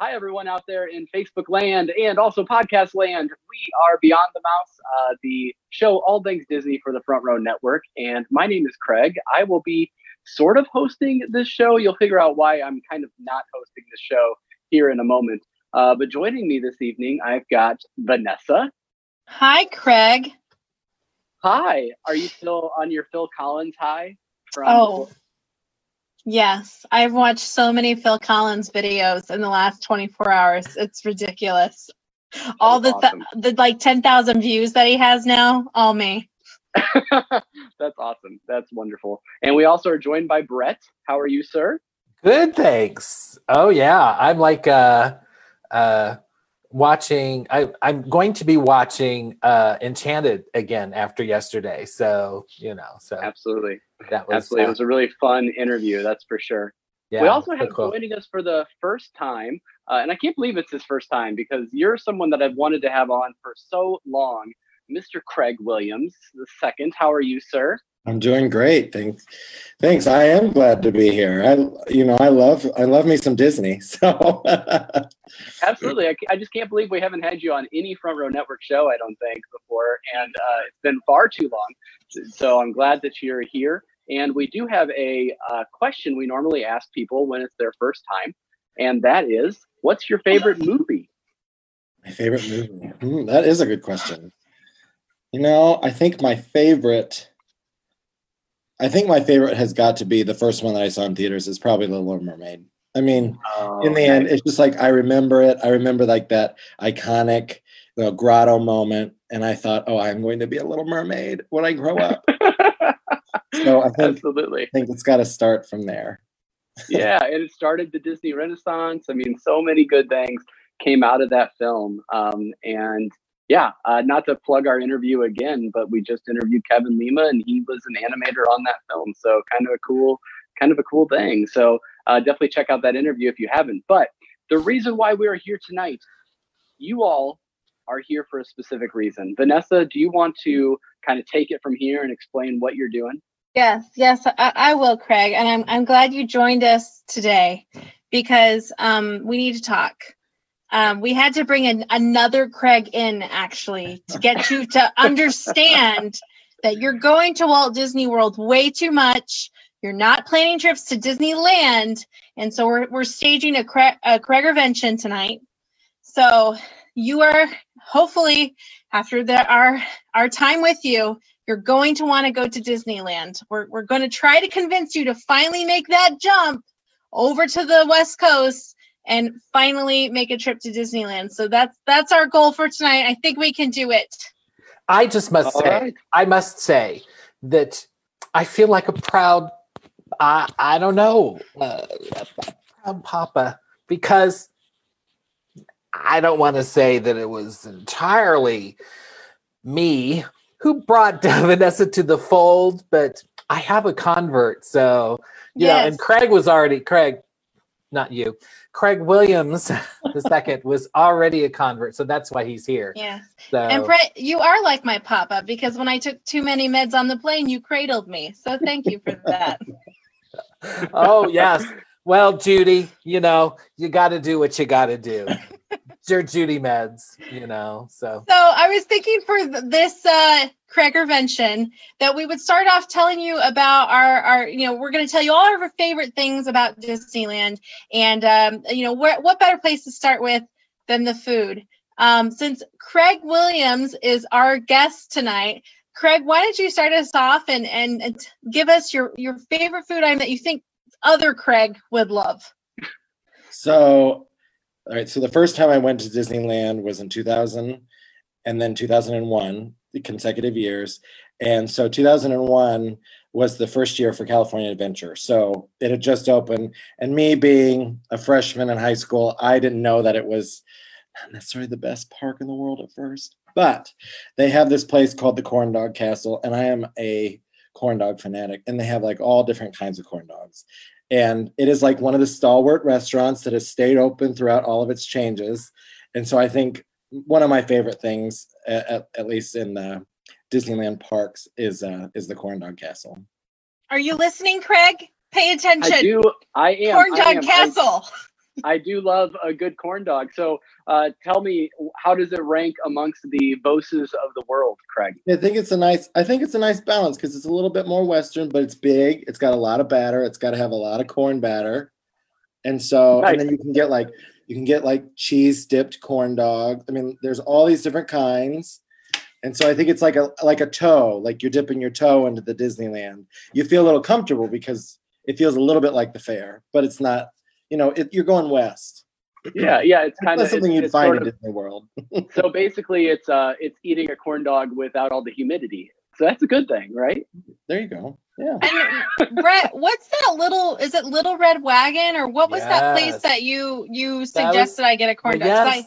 Hi, everyone out there in Facebook land and also podcast land. We are Beyond the Mouse, uh, the show All Things Disney for the Front Row Network. And my name is Craig. I will be sort of hosting this show. You'll figure out why I'm kind of not hosting the show here in a moment. Uh, but joining me this evening, I've got Vanessa. Hi, Craig. Hi. Are you still on your Phil Collins high? From- oh, yes. I've watched so many Phil Collins videos in the last 24 hours. It's ridiculous. all the, awesome. th- the like 10,000 views that he has now, all me. That's awesome. That's wonderful. And we also are joined by Brett. How are you, sir? Good, thanks. Oh yeah, I'm like uh uh watching I, i'm going to be watching uh enchanted again after yesterday so you know so absolutely that was absolutely uh, it was a really fun interview that's for sure yeah, we also have cool. joining us for the first time uh, and i can't believe it's his first time because you're someone that i've wanted to have on for so long mr craig williams the second how are you sir I'm doing great. Thanks. Thanks. I am glad to be here. I, you know, I love, I love me some Disney. So absolutely. I, I, just can't believe we haven't had you on any front row network show. I don't think before, and uh, it's been far too long. So I'm glad that you're here. And we do have a uh, question we normally ask people when it's their first time, and that is, what's your favorite movie? My favorite movie. Mm, that is a good question. You know, I think my favorite I think my favorite has got to be the first one that I saw in theaters is probably The Little Mermaid. I mean, oh, in the okay. end, it's just like I remember it. I remember like that iconic you know, grotto moment, and I thought, oh, I'm going to be a Little Mermaid when I grow up. so I think, Absolutely. I think it's got to start from there. yeah, and it started the Disney Renaissance. I mean, so many good things came out of that film, um, and yeah, uh, not to plug our interview again, but we just interviewed Kevin Lima, and he was an animator on that film. So kind of a cool, kind of a cool thing. So uh, definitely check out that interview if you haven't. But the reason why we are here tonight, you all are here for a specific reason. Vanessa, do you want to kind of take it from here and explain what you're doing? Yes, yes, I, I will, Craig, and I'm I'm glad you joined us today because um, we need to talk. Um, we had to bring an, another Craig in actually to get you to understand that you're going to Walt Disney World way too much. You're not planning trips to Disneyland. And so we're, we're staging a, Craig, a Craigervention tonight. So you are hopefully after the, our, our time with you, you're going to want to go to Disneyland. We're, we're going to try to convince you to finally make that jump over to the West Coast and finally make a trip to Disneyland. So that's that's our goal for tonight. I think we can do it. I just must All say, right. I must say that I feel like a proud, I I don't know, uh, proud papa because I don't want to say that it was entirely me who brought Vanessa to the fold, but I have a convert, so you yes. know. And Craig was already Craig, not you. Craig Williams the second was already a convert, so that's why he's here. Yeah. So. And Brett, you are like my papa because when I took too many meds on the plane, you cradled me. So thank you for that. oh yes. Well, Judy, you know, you got to do what you got to do. Your Judy meds, you know. So. So I was thinking for this uh Craigervention that we would start off telling you about our our you know we're going to tell you all of our favorite things about Disneyland and um you know where, what better place to start with than the food. Um, since Craig Williams is our guest tonight, Craig, why don't you start us off and, and, and give us your, your favorite food item that you think other Craig would love? So all right. So the first time I went to Disneyland was in 2000 and then 2001, the consecutive years. And so 2001 was the first year for California Adventure. So it had just opened. And me being a freshman in high school, I didn't know that it was not necessarily the best park in the world at first. But they have this place called the Corn Dog Castle. And I am a corn dog fanatic. And they have like all different kinds of corn dogs and it is like one of the stalwart restaurants that has stayed open throughout all of its changes. And so i think one of my favorite things at, at least in the disneyland parks is uh is the corn dog castle. Are you listening craig? Pay attention. i do. I am. Corn dog am. castle. I do love a good corn dog. So uh, tell me, how does it rank amongst the Boses of the world, Craig? I think it's a nice. I think it's a nice balance because it's a little bit more Western, but it's big. It's got a lot of batter. It's got to have a lot of corn batter, and so Nice. and then you can get like you can get like cheese dipped corn dog. I mean, there's all these different kinds. And so I think it's like a like a toe, like you're dipping your toe into the Disneyland. You feel a little comfortable because it feels a little bit like the fair, but it's not. You know, it, you're going west. Yeah, yeah, it's It's kind of something it's, you'd it's find sort in of- Disney World. so basically, it's uh, it's eating a corn dog without all the humidity. So that's a good thing, right? There you go. Yeah. And Brett, what's that little? Is it Little Red Wagon or what was that place that you you suggested was- I get a corn Well, dog? 'Cause yes,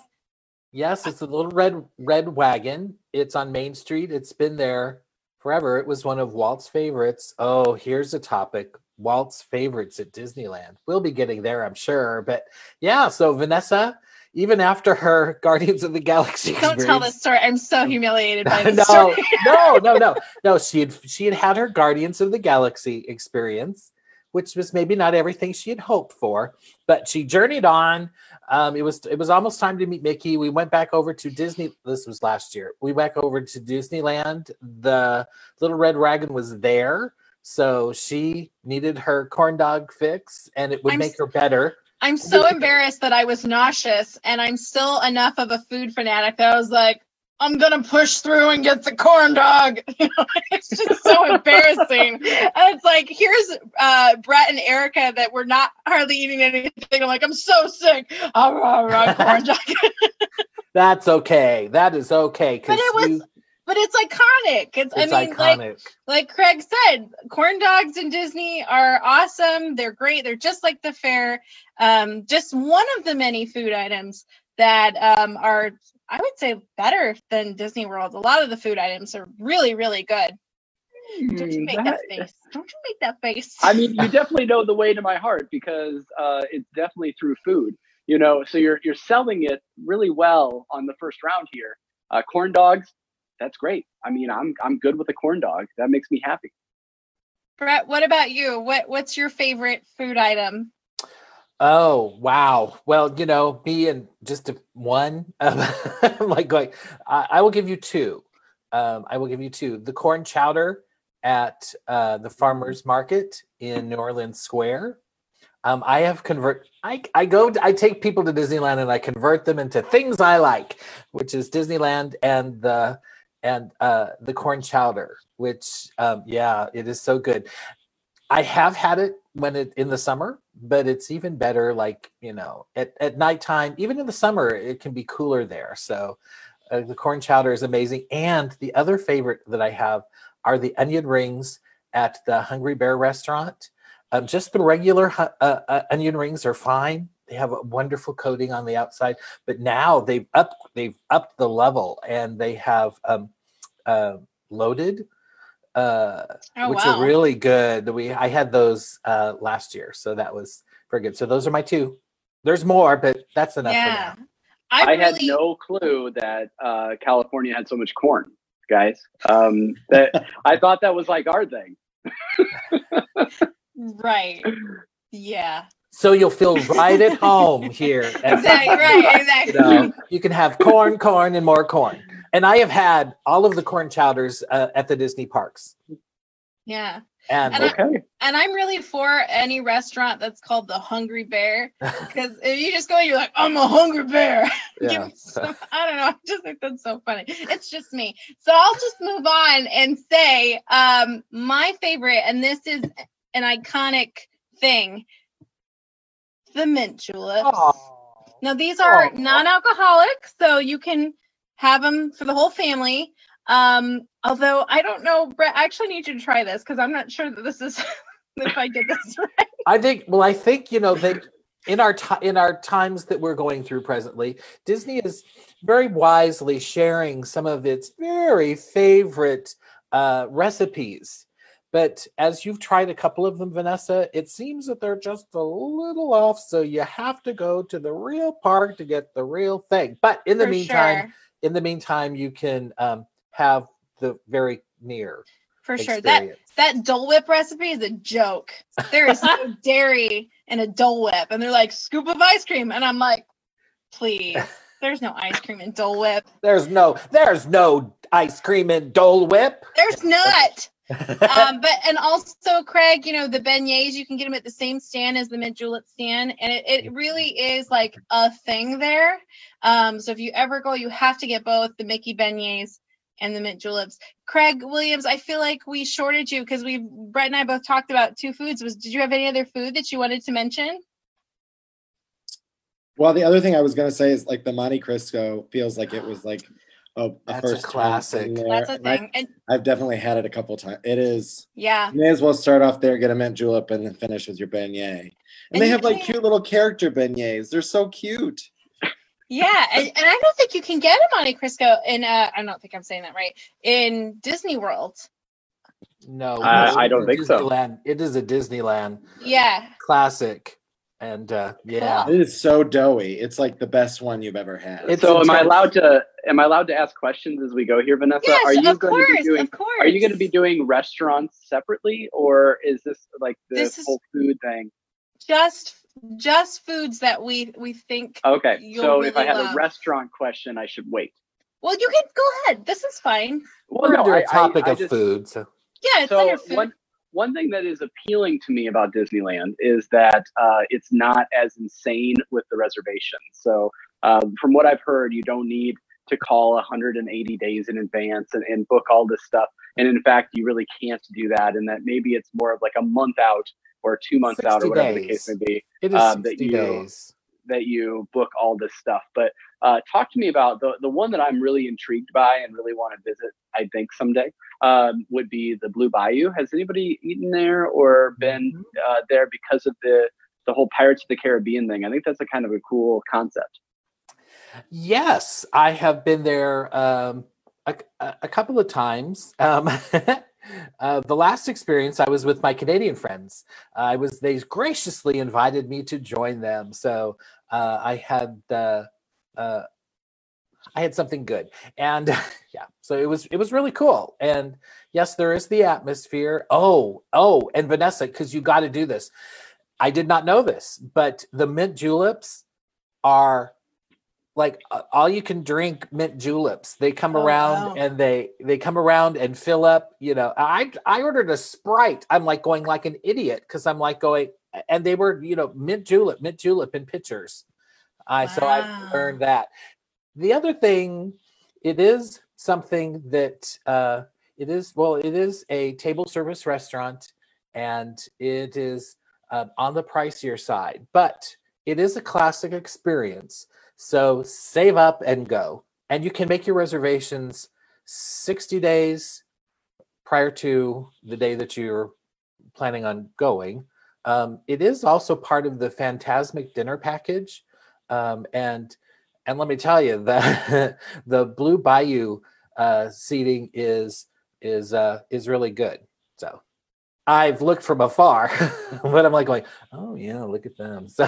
yes, it's a little red red wagon. It's on Main Street. It's been there forever. It was one of Walt's favorites. Oh, here's a topic: Walt's favorites at Disneyland. We'll be getting there, I'm sure. But yeah, so Vanessa, even after her Guardians of the Galaxy, don't tell this story. I'm so humiliated by this no, story. no, no, no, no. She had she had had her Guardians of the Galaxy experience, which was maybe not everything she had hoped for, but she journeyed on. Um, it was it was almost time to meet Mickey. We went back over to Disney. This was last year. We went back over to Disneyland. The Little Red Wagon was there, so she needed her corn dog fix, and it would I'm make her better. I'm so embarrassed that I was nauseous and I'm still enough of a food fanatic that I was like, I'm gonna push through and get the corn dog. You know, it's just so embarrassing. And it's like, here's uh, Brett and Erica that were not hardly eating anything. I'm like, I'm so sick. Right, all right, corn dog. That's okay. That is okay But because it was- you, but it's iconic. It's, it's I mean, like iconic. like Craig said, corn dogs in Disney are awesome. They're great. They're just like the fair. Um, just one of the many food items that um, are, I would say, better than Disney World. A lot of the food items are really, really good. Don't you make that- that face? Don't you make that face? I mean, you definitely know the way to my heart because uh, it's definitely through food. You know, so you're you're selling it really well on the first round here. Uh, corn dogs, that's great. I mean, I'm I'm good with a corn dog. That makes me happy. Brett, what about you? What What's your favorite food item? Oh wow! Well, you know, me and just a, one. Um, I'm like going. I, I will give you two. Um, I will give you two. The corn chowder at uh, the farmers market in New Orleans Square. Um, I have convert. I I go. I take people to Disneyland and I convert them into things I like, which is Disneyland and the and uh, the corn chowder. Which um, yeah, it is so good. I have had it when it in the summer, but it's even better like, you know, at, at nighttime, even in the summer, it can be cooler there. So uh, the corn chowder is amazing. And the other favorite that I have are the onion rings at the Hungry Bear restaurant. Um, just the regular uh, uh, onion rings are fine. They have a wonderful coating on the outside, but now they've up they've upped the level and they have um, uh, loaded uh, Oh which wow! are really good. We I had those uh, last year, so that was very good. So those are my two. There's more, but that's enough yeah, for now. I, I, had no clue that uh, California had so much corn, guys. Um, that I thought that was like our thing. right. Yeah, So you'll feel right at home here. at exactly. Right. you Exactly. know, you can have corn, corn, and more corn. And I have had all of the corn chowders uh, at the Disney parks. Yeah. And, And I- Okay. And I'm really for any restaurant that's called the Hungry Bear because if you just go, and you're like, I'm a hungry bear. Yeah. some- I don't know. I just think that's so funny. It's just me. So I'll just move on and say um, my favorite, and this is an iconic thing the mint juleps. Aw. Now, these are Aw. non alcoholic, so you can have them for the whole family. Um, although I don't know, Brett, I actually need you to try this because I'm not sure that this is if I did this right. I think. Well, I think you know they in our ti in our times that we're going through presently, Disney is very wisely sharing some of its very favorite uh, recipes. But as you've tried a couple of them, Vanessa, it seems that they're just a little off. So you have to go to the real park to get the real thing. But in the For meantime, sure. in the meantime, you can um, have the very near. For sure. That that Dole Whip recipe is a joke. There is no dairy in a Dole Whip, and they're like scoop of ice cream, and I'm like, please. There's no ice cream in Dole Whip. There's no there's no ice cream in Dole Whip. There's not. Um, but and also Craig, you know the beignets you can get them at the same stand as the mint julep stand, and it, it really is like a thing there. Um, so if you ever go, you have to get both the Mickey beignets and the mint juleps. Craig Williams, I feel like we shorted you because we Brett and I both talked about two foods. Was did you have any other food that you wanted to mention? Well, the other thing I was gonna say is like the Monte Cristo feels like it was like a, a first a classic. That's a thing. I, have definitely had it a couple times. It is. Yeah. You may as well start off there, get a mint julep, and then finish with your beignet. And, and they have like cute little character beignets. They're so cute. Yeah, and, and I don't think you can get a Monte Cristo in. Uh, I don't think I'm saying that right in Disney World. No, uh, I don't think Disneyland. so. It is a Disneyland. Yeah. Classic, and uh, yeah, it is so doughy. It's like the best one you've ever had. It's so, am I allowed to? Am I allowed to ask questions as we go here, Vanessa? Yes, are you of going course, to be doing? Of course. Are you going to be doing restaurants separately, or is this like the this whole food thing? Just just foods that we we think. Okay, so really if I had love. a restaurant question, I should wait. Well, you can go ahead. This is fine. Well, We're no, under a topic I, I of just, food, so yeah, it's so under food. One, one thing that is appealing to me about Disneyland is that uh, it's not as insane with the reservations. So, um, from what I've heard, you don't need to call 180 days in advance and, and book all this stuff. And in fact, you really can't do that. And that maybe it's more of like a month out or two months out or whatever days. the case may be. It is um, that you days. That you book all this stuff. But uh, talk to me about the the one that I'm really intrigued by and really want to visit. I think someday um, would be the Blue Bayou. Has anybody eaten there or been mm-hmm. uh, there because of the the whole Pirates of the Caribbean thing? I think that's a kind of a cool concept. Yes, I have been there um, a, a, couple of times. Um, Uh, the last experience I was with my Canadian friends. I was they graciously invited me to join them, so uh, I had uh, uh I had something good, and yeah, so it was it was really cool. And yes, there is the atmosphere. Oh, oh, and Vanessa, because you got to do this. I did not know this, but the mint juleps are like uh, all you can drink mint juleps. They come oh, around wow. and they they come around and fill up you know. I i ordered a sprite. I'm like going like an idiot because i'm like going and they were you know mint julep mint julep in pitchers. I wow. so i learned that. The other thing it is something that uh it is well it is a table service restaurant and it is uh, on the pricier side but it is a classic experience so save up and go. And you can make your reservations 60 days prior to the day that you're planning on going. Um, it is also part of the Fantasmic dinner package. Um, and and let me tell you that the Blue Bayou uh, seating is is uh, is really good. So I've looked from afar, but I'm like going, oh yeah, look at them. So,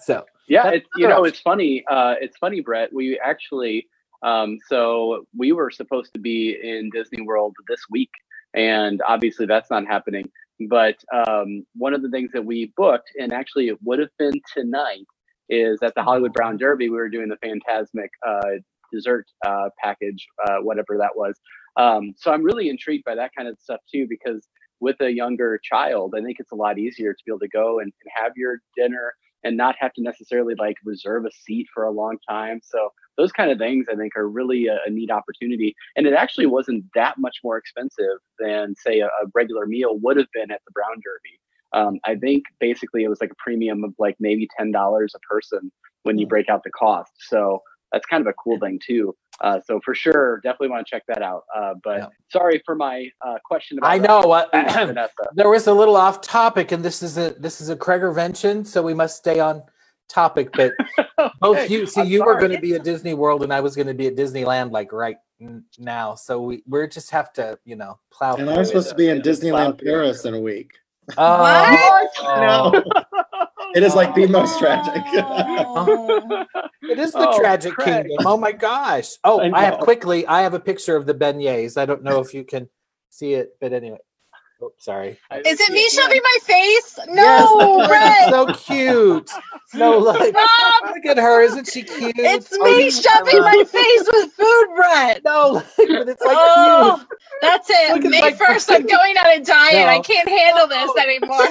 so yeah, it's you know it's funny. Uh, it's funny, Brett. We actually, um, so we were supposed to be in Disney World this week, and obviously that's not happening. But um, one of the things that we booked, and actually it would have been tonight, is at the Hollywood Brown Derby. We were doing the Fantasmic uh, dessert uh, package, uh, whatever that was. Um, so I'm really intrigued by that kind of stuff too, because with a younger child, I think it's a lot easier to be able to go and, and have your dinner and not have to necessarily like reserve a seat for a long time. So those kind of things I think are really a, a neat opportunity. And it actually wasn't that much more expensive than say a, a regular meal would have been at the Brown Derby. Um, I think basically it was like a premium of like maybe ten dollars a person when you hmm. break out the cost. So that's kind of a cool thing too. Uh, so for sure, definitely want to check that out. Uh, but yeah. sorry for my uh, question. About I know what there was a little off topic, and this is a this is a Craigervention, so we must stay on topic. But okay. both you see, I'm you sorry. were going to be at Disney World, and I was going to be at Disneyland, like right now. So we we just have to you know plow. And I'm supposed to be in Disneyland Paris in a week. Uh, what? No. It is like the oh, most tragic. it is the oh, tragic Craig. kingdom. Oh my gosh. Oh, I, I, have quickly, I have a picture of the beignets. I don't know if you can see it. But anyway, oh, sorry. Is it me shoving my face? No, yes, so cute. No, look, Stop. look at her. Isn't she cute? It's Oh, me you- shoving my face with food, Brett. No, look, but it's like oh, cute. that's it. Look, May like- 1st, I'm going on a diet. I can't handle this anymore.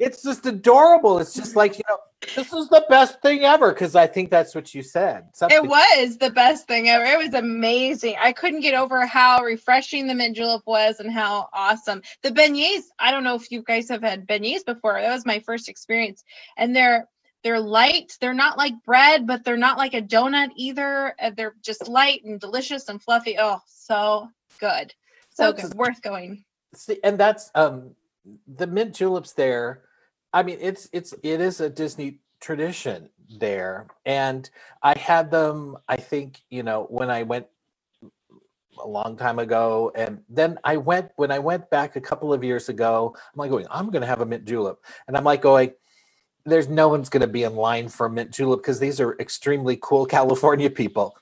It's just adorable. It's just like you know, this is the best thing ever because I think that's what you said. Something- It was the best thing ever. It was amazing. I couldn't get over how refreshing the mint julep was and how awesome the beignets. I don't know if you guys have had beignets before. That was my first experience, and they're they're light. They're not like bread, but they're not like a donut either. They're just light and delicious and fluffy. Oh, so good, so That's- good, worth going. See, and that's um the mint juleps there. I mean, it's it's it is a Disney tradition there, and I had them. I think you know when I went a long time ago, and then I went when I went back a couple of years ago. I'm like going, I'm going to have a mint julep, and I'm like going. There's no one's going to be in line for mint julep because these are extremely cool California people.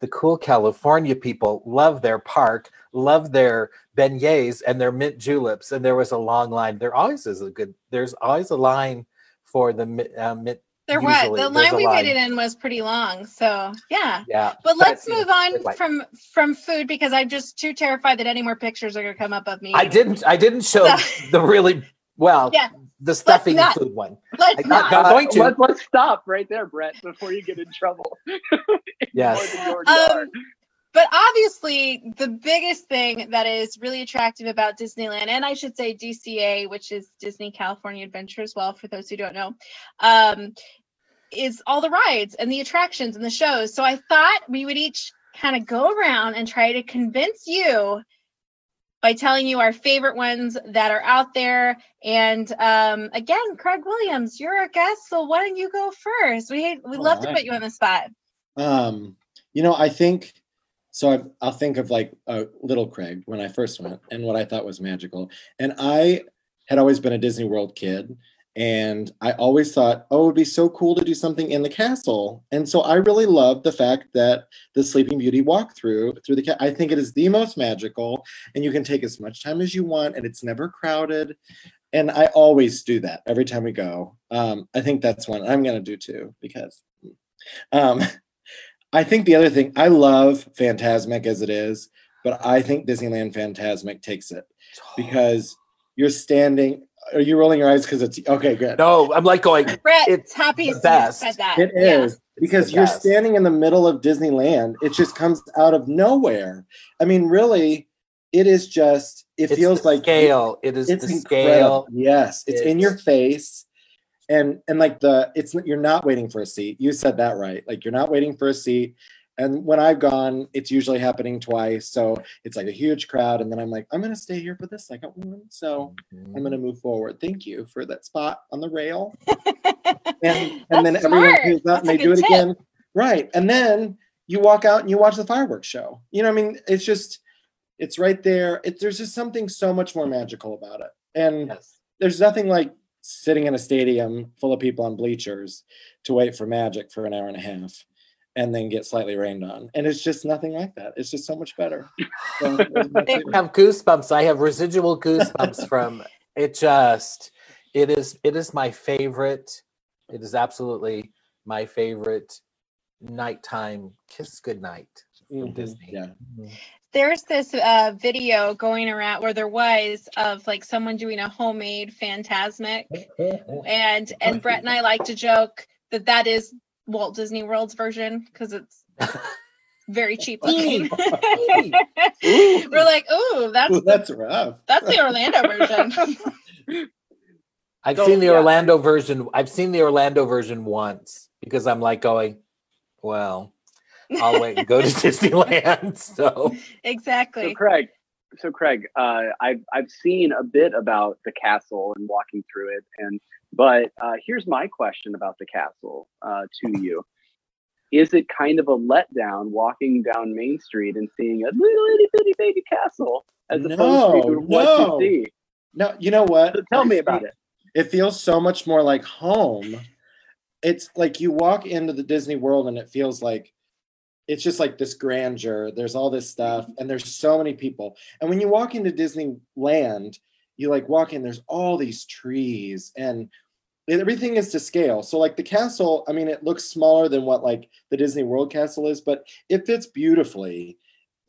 The cool California people love their park, love their beignets and their mint juleps, and there was a long line. There always is a good. There's always a line for the mi- uh, mint. There was the line a we line. waited in was pretty long. So yeah. Yeah, But But, let's you move on from from food because I'm just too terrified that any more pictures are going to come up of me. I didn't. I didn't show So- the really well. Yeah, the stuffing not. food one. Let's I not. got- I'm going to. Let, let's stop right there, Brett, before you get in trouble. Yes. More than you already are. Um, but obviously, the biggest thing that is really attractive about Disneyland, and I should say DCA, which is Disney California Adventure as well, for those who don't know, um, is all the rides and the attractions and the shows. So I thought we would each kind of go around and try to convince you by telling you our favorite ones that are out there. And um, again, Craig Williams, you're our guest, so why don't you go first? We we love to put you on the spot. Um, you know, I think so. I, I'll think of like uh, Little Craig when I first went, and what I thought was magical. And I had always been a Disney World kid, and I always thought, oh, it would be so cool to do something in the castle. And so I really loved the fact that the Sleeping Beauty walk through the. Ca- I think it is the most magical, and you can take as much time as you want, and it's never crowded. And I always do that every time we go. Um, I think that's one I'm gonna do too because. Um, I think the other thing I love Fantasmic as it is, but I think Disneyland Fantasmic takes it because you're standing. Are you rolling your eyes because it's okay? Good. No, I'm like going. Brett, It's happy the you best. said that. It Yeah. is because you're best. standing in the middle of Disneyland. It just comes out of nowhere. I mean, really, it is just. It It's feels the like scale. It is it's the incredible. scale. Yes, it's, in your face, and and like the it's you're not waiting for a seat. You said that right. Like you're not waiting for a seat. And when I've gone, it's usually happening twice. So it's like a huge crowd, and then I'm like, I'm gonna stay here for the second one. So I'm gonna move forward. Thank you for that spot on the rail. and and then That's everyone smart. pulls out and they do it tip. again. Right. And then you walk out and you watch the fireworks show. You know, what I mean, it's just it's right there. It, there's just something so much more magical about it. And Yes. there's nothing like sitting in a stadium full of people on bleachers to wait for magic for an hour and a half and then get slightly rained on. And it's just nothing like that. It's just so much better. So, those are my I favorite. have goosebumps. I have residual goosebumps from it. Just it is. It is my favorite. It is absolutely my favorite nighttime kiss goodnight from Mhm, Disney. Yeah. There's this uh, video going around where there was of like someone doing a homemade Fantasmic, and and Brett and I like to joke that that is Walt Disney World's version because it's very cheap looking. We're like, oh that's Ooh, the, that's rough. that's the Orlando version. I've So, seen the yeah. Orlando version. I've seen the Orlando version once because I'm like going, well, I'll wait and go to Disneyland. So exactly. So exactly. Craig, so Craig, uh, I've I've seen a bit about the castle and walking through it, and but uh, here's my question about the castle uh, to you: Is it kind of a letdown walking down Main Street and seeing a little itty bitty baby castle as opposed No, to what no. you see? No, you know what? So tell me about it. It feels so much more like home. It's like you walk into the Disney World and it feels like it's just like this grandeur. There's all this stuff, mm-hmm. and there's so many people. And when you walk into Disneyland, you like walk in, there's all these trees and everything is to scale. So like the castle, I mean, it looks smaller than what like the Disney World castle is, but it fits beautifully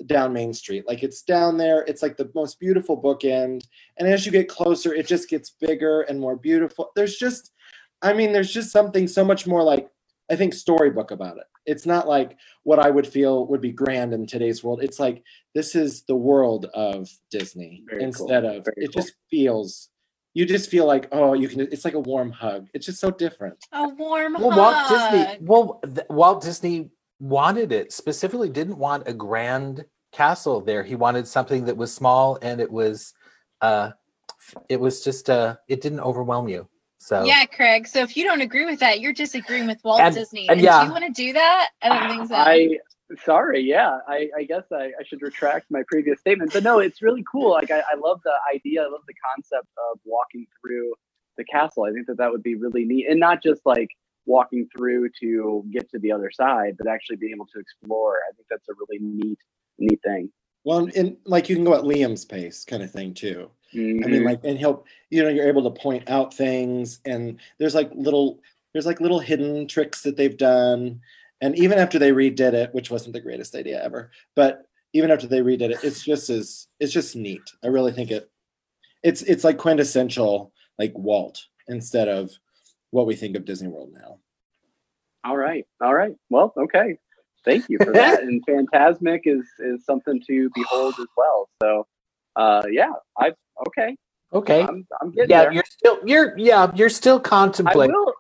down Main Street. Like it's down there, it's like the most beautiful bookend. And as you get closer, it just gets bigger and more beautiful. There's just, I mean, there's just something so much more like I think storybook about it. It's not like what I would feel would be grand in today's world. It's like this is the world of Disney Very instead cool. of Very it cool. just feels you just feel like oh you can it's like a warm hug. It's just so different. A warm well, hug. Walt Disney well Walt Disney wanted it specifically didn't want a grand castle there. He wanted something that was small and it was uh it was just uh it didn't overwhelm you. So yeah, Craig. So if you don't agree with that, you're disagreeing with Walt and, Disney. And, and yeah, do you want to do that? I don't think so. I sorry. Yeah, I, I guess I, I, should retract my previous statement. But no, it's really cool. Like I, I love the idea. I love the concept of walking through the castle. I think that that would be really neat, and not just like walking through to get to the other side, but actually being able to explore. I think that's a really neat neat thing. Well, and like you can go at Liam's pace, kind of thing too. Mm-hmm. I mean, mm-hmm. like, and he'll, you know, you're able to point out things, and there's like little, there's like little hidden tricks that they've done. And even after they redid it, which wasn't the greatest idea ever, but even after they redid it, it's just as, it's just neat. I really think it, it's, it's like quintessential, like Walt instead of what we think of Disney World now. All right. All right. Well, okay. Thank you for that. and Fantasmic is is something to behold as well. So, uh, yeah, I okay. Okay. I'm, I'm getting yeah, there. you're still you're yeah, you're still contemplating. I will,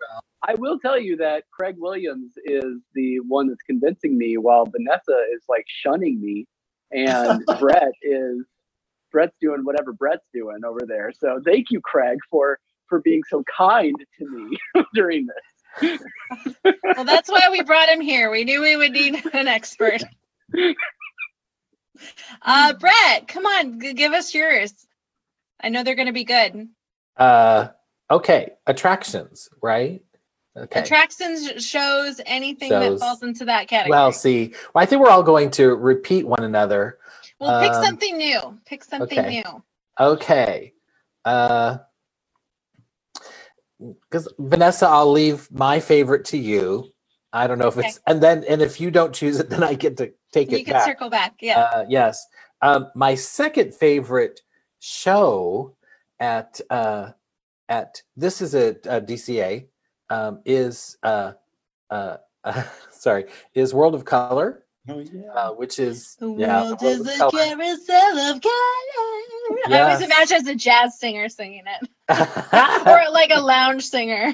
I will tell you that Craig Williams is the one that's convincing me while Vanessa is like shunning me and Brett is Brett's doing whatever Brett's doing over there. So thank you, Craig, for for being so kind to me during this. Well, that's why we brought him here. We knew we would need an expert. Uh, Brett, come on, g- give us yours. I know they're going to be good. Uh, okay, attractions, right? Okay. Attractions shows anything shows. that falls into that category. Well, see, well, I think we're all going to repeat one another. Well, pick um, something new. Pick something okay. new. Okay. Uh, because Vanessa, I'll leave my favorite to you. I don't know if okay. it's and then and if you don't choose it, then I get to take you it. You can circle back. Yeah. Uh, yes. Um, my second favorite show at uh, at this is a, a DCA um, is uh, uh, uh, sorry is World of Color. Oh yeah, uh, which is the yeah, world is a color. carousel of color. Yes. I always imagine as a jazz singer singing it, or like a lounge singer.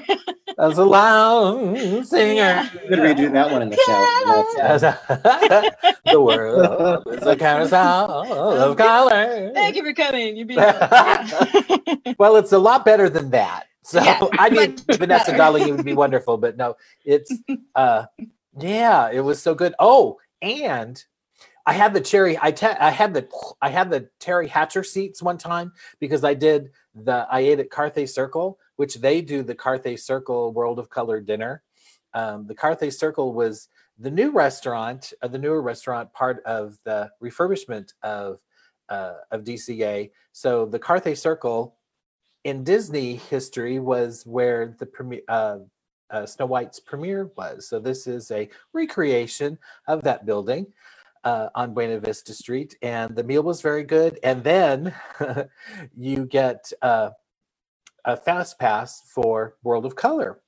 as a lounge singer, yeah. you could redo that one in the show. the world is a carousel of color. Thank you for coming. You be well, it's a lot better than that. So yeah, I mean, Vanessa better. Darling, it would be wonderful, but no, it's uh, yeah, it was so good. Oh, and I had the cherry. I te- I had the I had the Teri Hatcher seats one time because I did the I ate at Carthay Circle, which they do the Carthay Circle World of Color dinner. Um, the Carthay Circle was the new restaurant, uh, the newer restaurant, part of the refurbishment of uh, of DCA. So the Carthay Circle in Disney history was where the. Uh, uh, Snow White's premiere was. So this is a recreation of that building uh, on Buena Vista Street, and the meal was very good. And then you get uh, a fast pass for World of Color,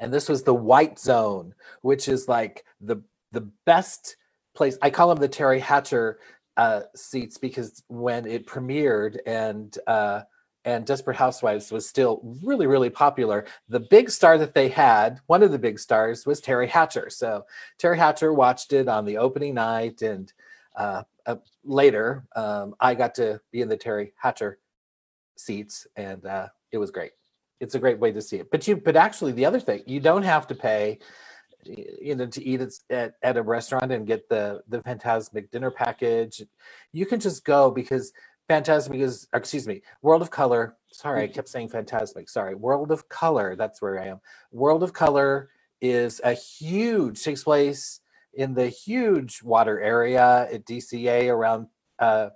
and this was the White Zone, which is like the the best place. I call them the Teri Hatcher uh, seats because when it premiered and uh, and Desperate Housewives was still really, really popular. The big star that they had, one of the big stars, was Teri Hatcher. So Teri Hatcher watched it on the opening night, and uh, uh, later um, I got to be in the Teri Hatcher seats, and uh, it was great. It's a great way to see it. But you, but actually, the other thing, you don't have to pay you know to eat at, at a restaurant and get the the Fantasmic dinner package you can just go because Fantasmic is, excuse me, World of Color. Sorry, I mm-hmm. kept saying Fantasmic. Sorry, World of Color. That's where I am. World of Color is a huge takes place in the huge water area at DCA around uh,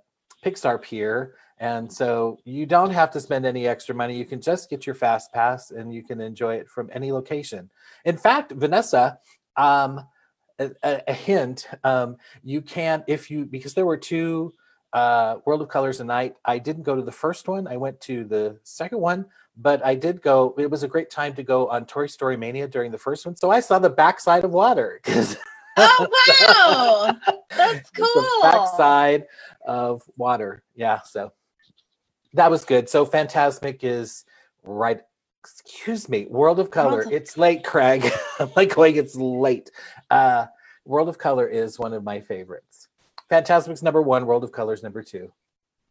Pixar Pier. And so you don't have to spend any extra money. You can just get your fast pass and you can enjoy it from any location. In fact, Vanessa, um, a, a, hint, um, you can, if you, because there were two uh, World of Colors a night. I didn't go to the first one. I went to the second one, but I did go. It was a great time to go on Toy Story Mania during the first one. So I saw the backside of water. oh wow, that's cool. the backside of water. Yeah. So that was good. So Fantasmic is right. Excuse me, World of Color. World of it's late, Craig. I'm like going. It's late. Uh, World of Color is one of my favorites. Fantasmic's number one. World of Colors number two.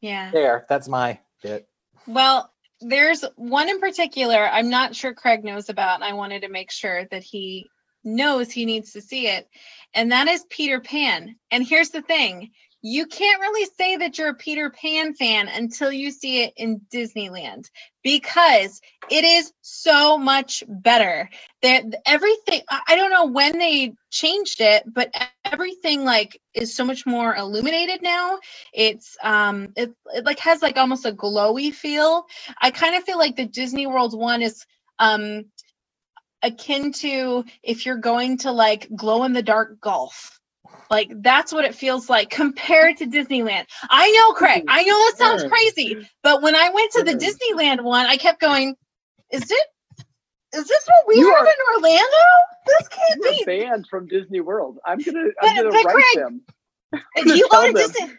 Yeah. There. That's my bit. Well, there's one in particular I'm not sure Craig knows about, and I wanted to make sure that he knows he needs to see it, and that is Peter Pan. And here's the thing you can't really say that you're a Peter Pan fan until you see it in Disneyland because it is so much better. That everything I don't know when they changed it, but everything like is so much more illuminated now. It's um it, it like has like almost a glowy feel. I kind of feel like the Disney World one is um akin to if you're going to like glow in the dark golf like that's what it feels like compared to Disneyland. I know, Craig. I know that sounds crazy, but when I went to the Disneyland one, I kept going, "Is it? Is this what we you have are, in Orlando? This can't be." banned from Disney World. I'm gonna, I'm gonna write Craig, them. You go to Disney.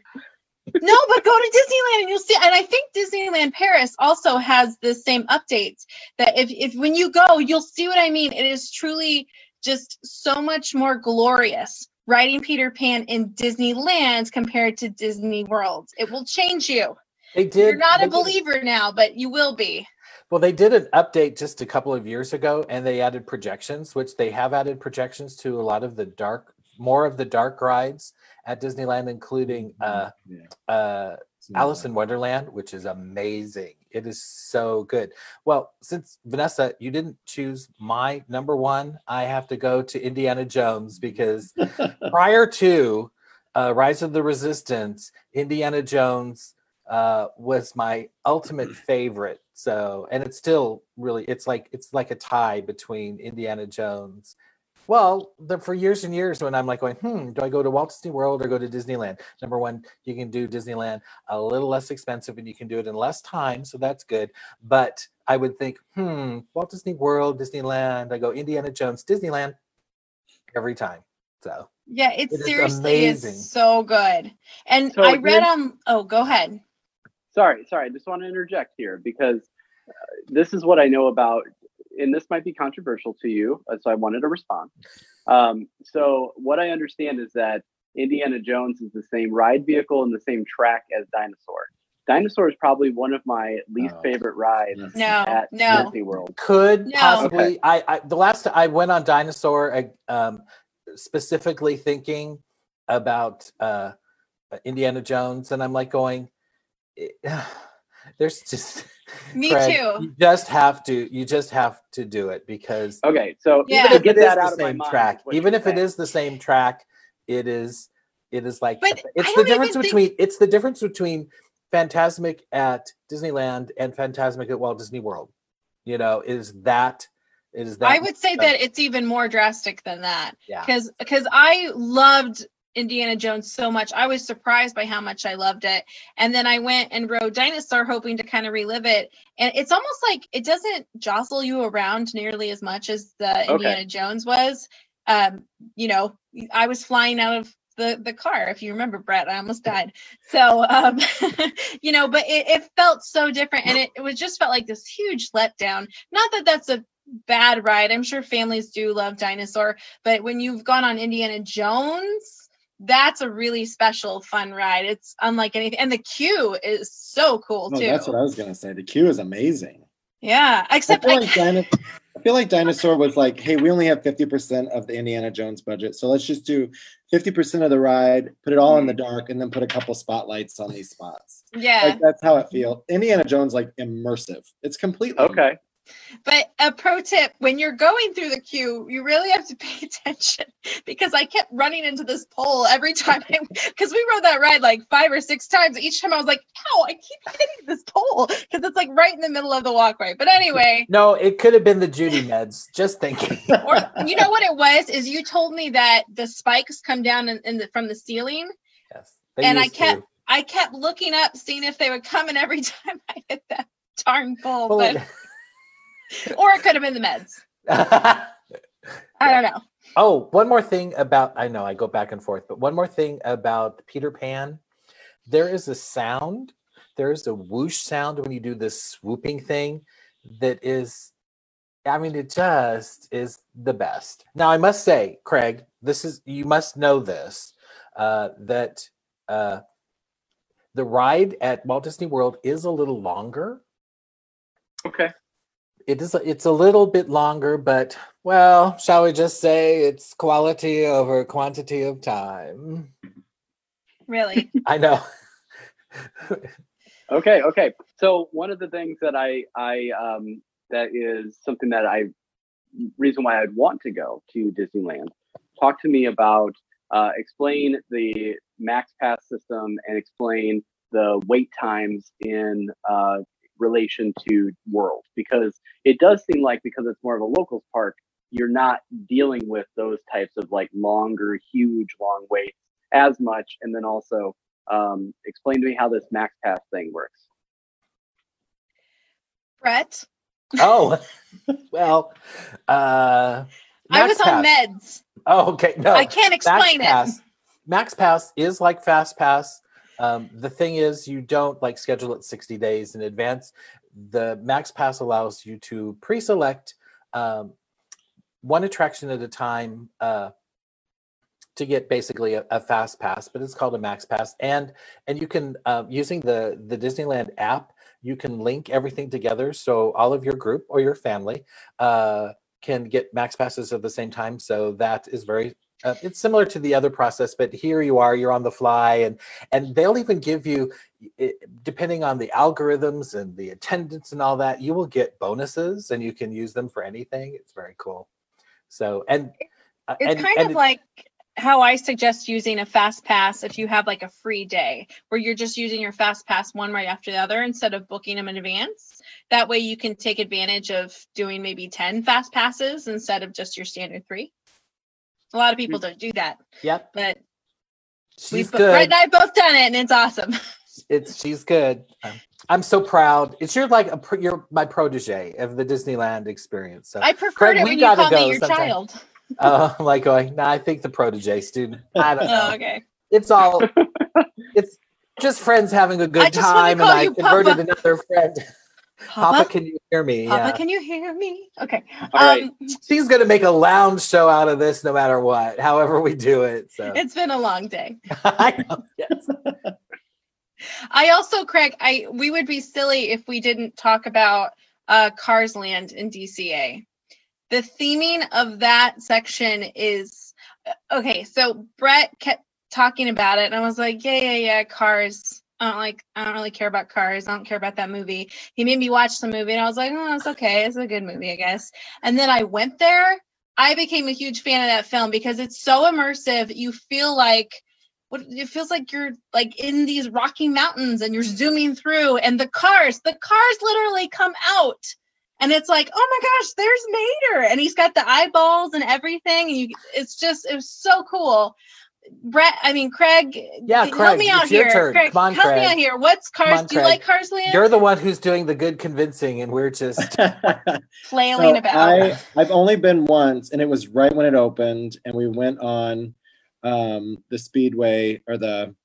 no, but go to Disneyland and you'll see. And I think Disneyland Paris also has the same updates. That if if when you go, you'll see what I mean. It is truly just so much more glorious riding Peter Pan in Disneyland compared to Disney World. It will change you. They did. You're not a believer did. now, but you will be. Well, they did an update just a couple of years ago and they added projections, which they have added projections to a lot of the dark, more of the dark rides at Disneyland, including uh, yeah. uh, Alice in Wonderland, which is amazing. It is so good. Well, since Vanessa, you didn't choose my number one, I have to go to Indiana Jones because prior to uh, Rise of the Resistance, Indiana Jones uh, was my ultimate favorite. So, and it's still really, it's like it's like a tie between Indiana Jones well, the, for years and years, when I'm like going, hmm, do I go to Walt Disney World or go to Disneyland? Number one, you can do Disneyland a little less expensive and you can do it in less time, so that's good. But I would think, hmm, Walt Disney World, Disneyland. I go Indiana Jones, Disneyland every time. So yeah, it's it seriously amazing. It's so good. And so I read um. Oh, go ahead. Sorry, sorry. I just want to interject here because uh, this is what I know about and this might be controversial to you, uh, so I wanted to respond. Um, so what I understand is that Indiana Jones is the same ride vehicle and the same track as Dinosaur. Dinosaur is probably one of my least oh. favorite rides no, at no. Disney World. Could no. possibly. Okay. I, I the last I went on Dinosaur, I, um, specifically thinking about uh, Indiana Jones, and I'm like going, there's just me Craig, too. You just have to. You just have to do it because. Okay, so yeah. even if it is the same track, even if saying. it is the same track, it is. It is like but it's the difference between. Think... It's the difference between Fantasmic at Disneyland and Fantasmic at Walt Disney World. You know, is that is that? I would say that it's even more drastic than that. Yeah. Because because I loved Indiana Jones so much. I was surprised by how much I loved it. And then I went and rode Dinosaur hoping to kind of relive it. And it's almost like it doesn't jostle you around nearly as much as the okay. Indiana Jones was. Um, you know, I was flying out of the the car if you remember brett i almost died so um you know but it, it felt so different and it, it was just felt like this huge letdown not that that's a bad ride i'm sure families do love dinosaur but when you've gone on indiana jones that's a really special fun ride. It's unlike anything. And the queue is so cool too. That's what I was gonna say. The queue is amazing. Yeah. Except I feel, like Dino- I feel like Dinosaur was like, hey, we only have 50% of the Indiana Jones budget. So let's just do 50% of the ride, put it all in the mm-hmm. dark, and then put a couple spotlights on these spots. Yeah. Like that's how it feels. Indiana Jones like immersive. It's completely okay. But a pro tip when you're going through the queue, you really have to pay attention because I kept running into this pole every time I because we rode that ride like five or six times. Each time I was like, ow, I keep hitting this pole because it's like right in the middle of the walkway. But anyway. No, it could have been the Judy meds. Just thinking. or you know what it was is you told me that the spikes come down in, in the, from the ceiling. Yes. And I kept to. I kept looking up, seeing if they would come, and every time I hit that darn pole, but or it could have been the meds. I don't know. Oh, one more thing about I know I go back and forth, but one more thing about Peter Pan. There is a sound, there is a whoosh sound when you do this swooping thing that is I mean it just is the best. Now I must say, Craig, this is you must know this uh that uh the ride at Walt Disney World is a little longer. Okay it is it's a little bit longer but well shall we just say it's quality over quantity of time? Really? I know. Okay okay. So one of the things that i i um that is something that i reason why i'd want to go to disneyland talk to me about uh, explain the max pass system and explain the wait times in uh, relation to world because it does seem like because it's more of a locals park you're not dealing with those types of like longer huge long waits as much. And then also um, explain to me how this max pass thing works. Brett? Oh well uh i was pass. on meds. Oh okay no. I can't explain max it. Pass, max pass is like fast pass. Um, the thing is, you don't like schedule it 60 days in advance. The Max Pass allows you to pre select um, one attraction at a time uh, to get basically a, a, fast pass, but it's called a Max Pass. And and you can, uh, using the, the Disneyland app, you can link everything together. So all of your group or your family uh, can get Max Passes at the same time. So that is very uh, it's similar to the other process but here you are you're on the fly and and they'll even give you depending on the algorithms and the attendance and all that you will get bonuses and you can use them for anything it's very cool so and uh, it's and, kind and of like how I suggest using a fast pass if you have like a free day where you're just using your fast pass one right after the other instead of booking them in advance. That way you can take advantage of doing maybe 10 fast passes instead of just your standard three. A lot of people don't do that. Yep. But she's we've good. Brett and I both done it, and it's awesome. It's she's good. I'm so proud. It's you're like a you're my protege of the Disneyland experience. So I prefer Craig, it when you called me your sometime. child. Oh, uh, like going. No, nah, I think the protege student. I don't know. Oh, okay. It's all. It's just friends having a good time, and I converted Papa. another friend. Papa? Papa, can you hear me? Papa, yeah. can you hear me? Okay. All um, right. She's going to make a lounge show out of this no matter what, however we do it. So It's been a long day. I know. Yes. I also, Craig, I we would be silly if we didn't talk about uh, Cars Land in DCA. The theming of that section is okay. So Brett kept talking about it, and I was like, yeah, yeah, yeah, Cars I don't like I don't really care about cars. I don't care about that movie. He made me watch the movie and I was like, oh, it's okay. It's a good movie, I guess. And then I went there. I became a huge fan of that film because it's so immersive. You feel like what it feels like you're like in these rocky mountains and you're zooming through and the cars, the cars literally come out. And it's like, oh my gosh, there's Mater. And he's got the eyeballs and everything. And you it's just it was so cool. Brett, I mean Craig. Yeah, Craig, help me out here. Turn. Craig, Come on, help Craig. me out here. What's Cars? On, do you like Cars Land? You're the one who's doing the good convincing, and we're just flailing so about. I I've only been once, and it was right when it opened, and we went on um, the speedway or the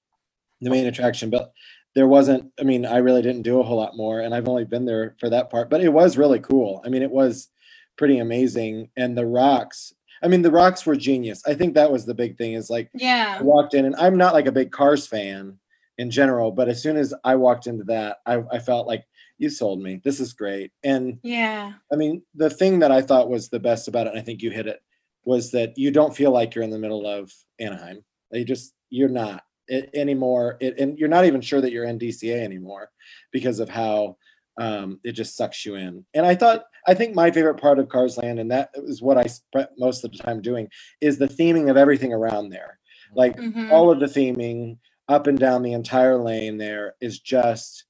the main attraction, but there wasn't. I mean, I really didn't do a whole lot more, and I've only been there for that part, but it was really cool. I mean, it was pretty amazing, and the rocks I mean, the rocks were genius. I think that was the big thing. Is like, yeah, I walked in, and I'm not like a big Cars fan in general, but as soon as I walked into that, I, I felt like you sold me. This is great. And yeah, I mean, the thing that I thought was the best about it, and I think you hit it, was that you don't feel like you're in the middle of Anaheim. You just you're not it, anymore. It, and you're not even sure that you're in DCA anymore because of how um, it just sucks you in. And I thought, I think my favorite part of Cars Land, and that is what I spent most of the time doing, is the theming of everything around there. Like Mhm. all of the theming up and down the entire lane there is just,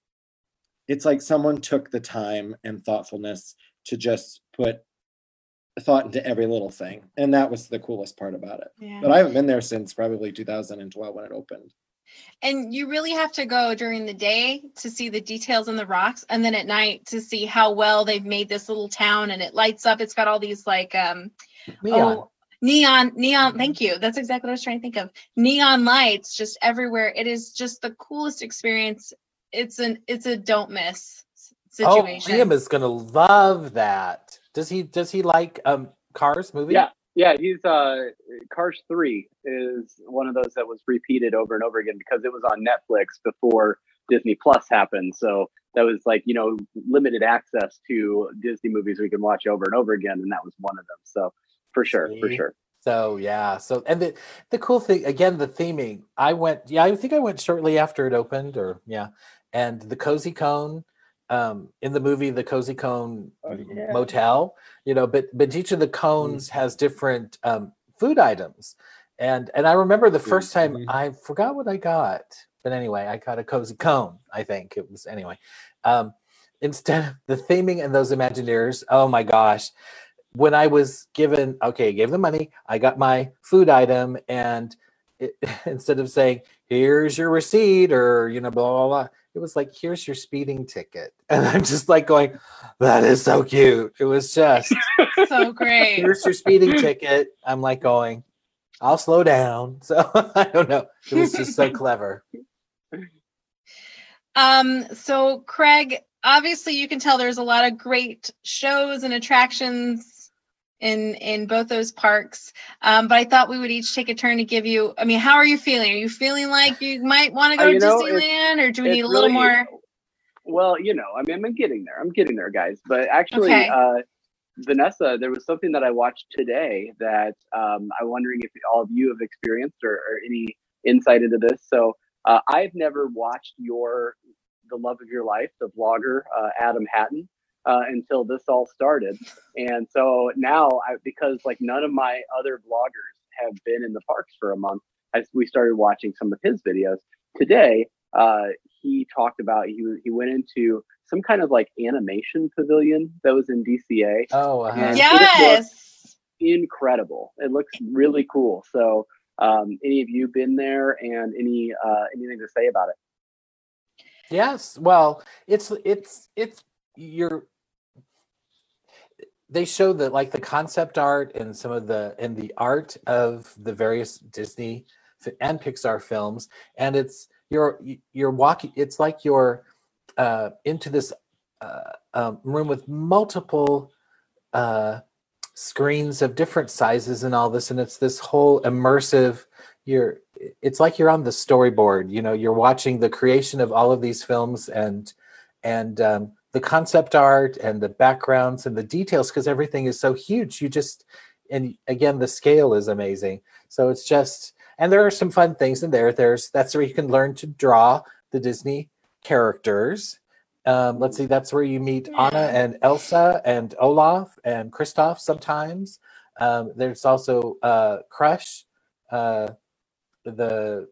it's like someone took the time and thoughtfulness to just put thought into every little thing. And that was the coolest part about it. Yeah. But I haven't been there since probably 2012 when it opened. And you really have to go during the day to see the details in the rocks, and then at night to see how well they've made this little town. And it lights up. It's got all these like um Neon. oh neon neon. Thank you. That's exactly what I was trying to think of. Neon lights just everywhere. It is just the coolest experience. It's an it's a don't miss situation. oh, situation. Liam is gonna love that. Does he? Does he like um Cars movie? Yeah. Yeah, he's uh Cars 3 is one of those that was repeated over and over again because it was on Netflix before Disney Plus happened. So that was like, you know, limited access to Disney movies we can watch over and over again and that was one of them. So for sure, for sure. So yeah. So and the the cool thing again, the theming. I went. Yeah, I think I went shortly after it opened, or yeah. And the cozy cone, um, in the movie, the cozy cone Oh, yeah. motel. You know, but but each of the cones has different um, food items, and and I remember the first time Mhm. I forgot what I got, but anyway, I got a cozy cone. I think it was anyway. Um, instead of the theming and those Imagineers, oh my gosh, when I was given, okay, gave the money, I got my food item, and it, instead of saying, here's your receipt or, you know, blah, blah, blah, it was like, here's your speeding ticket. And I'm just like going, that is so cute. It was just, so great. here's your speeding ticket. I'm like going, I'll slow down. So I don't know. It was just so clever. Um, so Craig, obviously you can tell there's a lot of great shows and attractions in in both those parks. Um, but I thought we would each take a turn to give you. I mean, how are you feeling? Are you feeling like you might want to Uh, go you to know, Disneyland, or do we need a little really- more? Well, you know, I mean, I'm getting there. I'm getting there, guys. But actually, Okay. uh, Vanessa, there was something that I watched today that um, I'm wondering if all of you have experienced or, or any insight into this. So uh, I've never watched your the love of your life, the vlogger uh, Adam Hattan, uh, until this all started. And so now, I, because like none of my other vloggers have been in the parks for a month, as we started watching some of his videos today. Uh, he talked about he he went into some kind of like animation pavilion that was in DCA. Oh, uh-huh. Yes. Incredible! It looks really cool. So, um, any of you been there and any uh, anything to say about it? Yes. Well, it's it's it's you're they show that like the concept art and some of the and the art of the various Disney and Pixar films. And it's you're you're walking it's like you're uh into this uh, um, room with multiple uh screens of different sizes and all this. And it's this whole immersive you're it's like you're on the storyboard you know you're watching the creation of all of these films and and um, the concept art and the backgrounds and the details because everything is so huge. You just and again the scale is amazing. So it's just and there are some fun things in there. There's that's where you can learn to draw the disney characters. Um, let's see that's where you meet anna and elsa and olaf and kristoff sometimes. Um, there's also uh, crush uh, the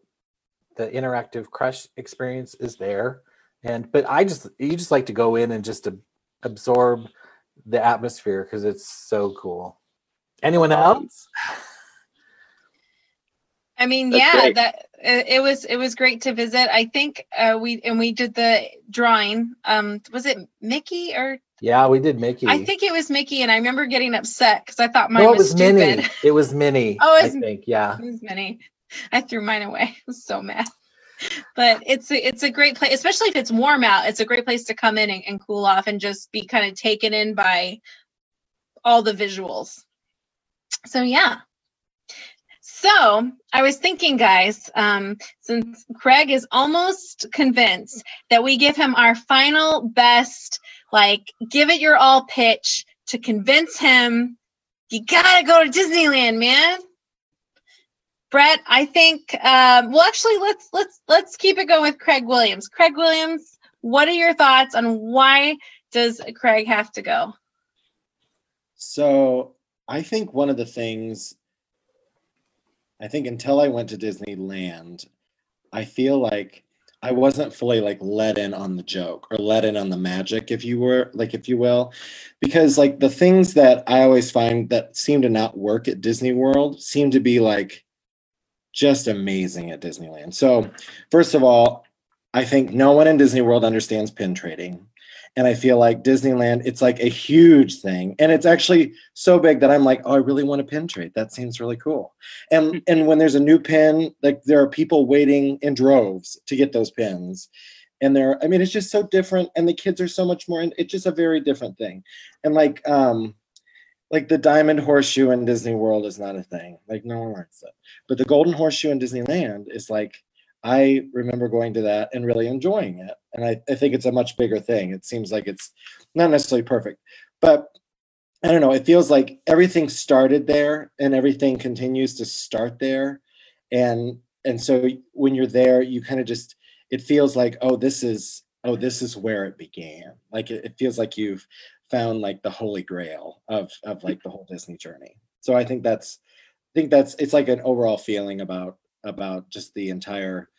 the interactive crush experience is there and but i just you just like to go in and just absorb the atmosphere because it's so cool anyone else I mean, That's yeah, great. that it, it was it was great to visit. I think uh, we and we did the drawing. Um, was it Mickey or yeah we did mickey I think it was Mickey, and I remember getting upset because I thought mine no it was, was stupid. minnie it was minnie Oh, i think yeah It was Minnie. I threw mine away. I was so mad. But it's a, it's a great place, especially if it's warm out. It's a great place to come in and, and cool off and just be kind of taken in by all the visuals. So yeah. So I was thinking, guys, um, since Craig is almost convinced that we give him our final best, like give it your all pitch to convince him you gotta go to Disneyland, man. Brett, I think um, well actually let's let's let's keep it going with Craig Williams. Craig Williams, what are your thoughts on why does Craig have to go? So I think one of the things I think until I went to Disneyland, I feel like I wasn't fully like let in on the joke or let in on the magic, if you were like, if you will, because like the things that I always find that seem to not work at Disney World seem to be like just amazing at Disneyland. So, first of all, I think no one in Disney World understands pin trading. And I feel like Disneyland, it's like a huge thing. And it's actually so big that I'm like, oh, I really want a pin trade. That seems really cool. And hmm. and when there's a new pin, like there are people waiting in droves to get those pins. And they're, I mean, it's just so different. And the kids are so much more, it's just a very different thing. And like um, like the diamond horseshoe in Disney World is not a thing. Like no one likes it. But the golden horseshoe in Disneyland is like I remember going to that and really enjoying it. And I, I think it's a much bigger thing. It seems like it's not necessarily perfect, but I don't know. It feels like everything started there and everything continues to start there. And and so when you're there, you kind of just it feels like, oh, this is oh, this is where it began. Like it, it feels like you've found like the holy grail of of like the whole Disney journey. So I think that's I think that's it's like an overall feeling about about just the entire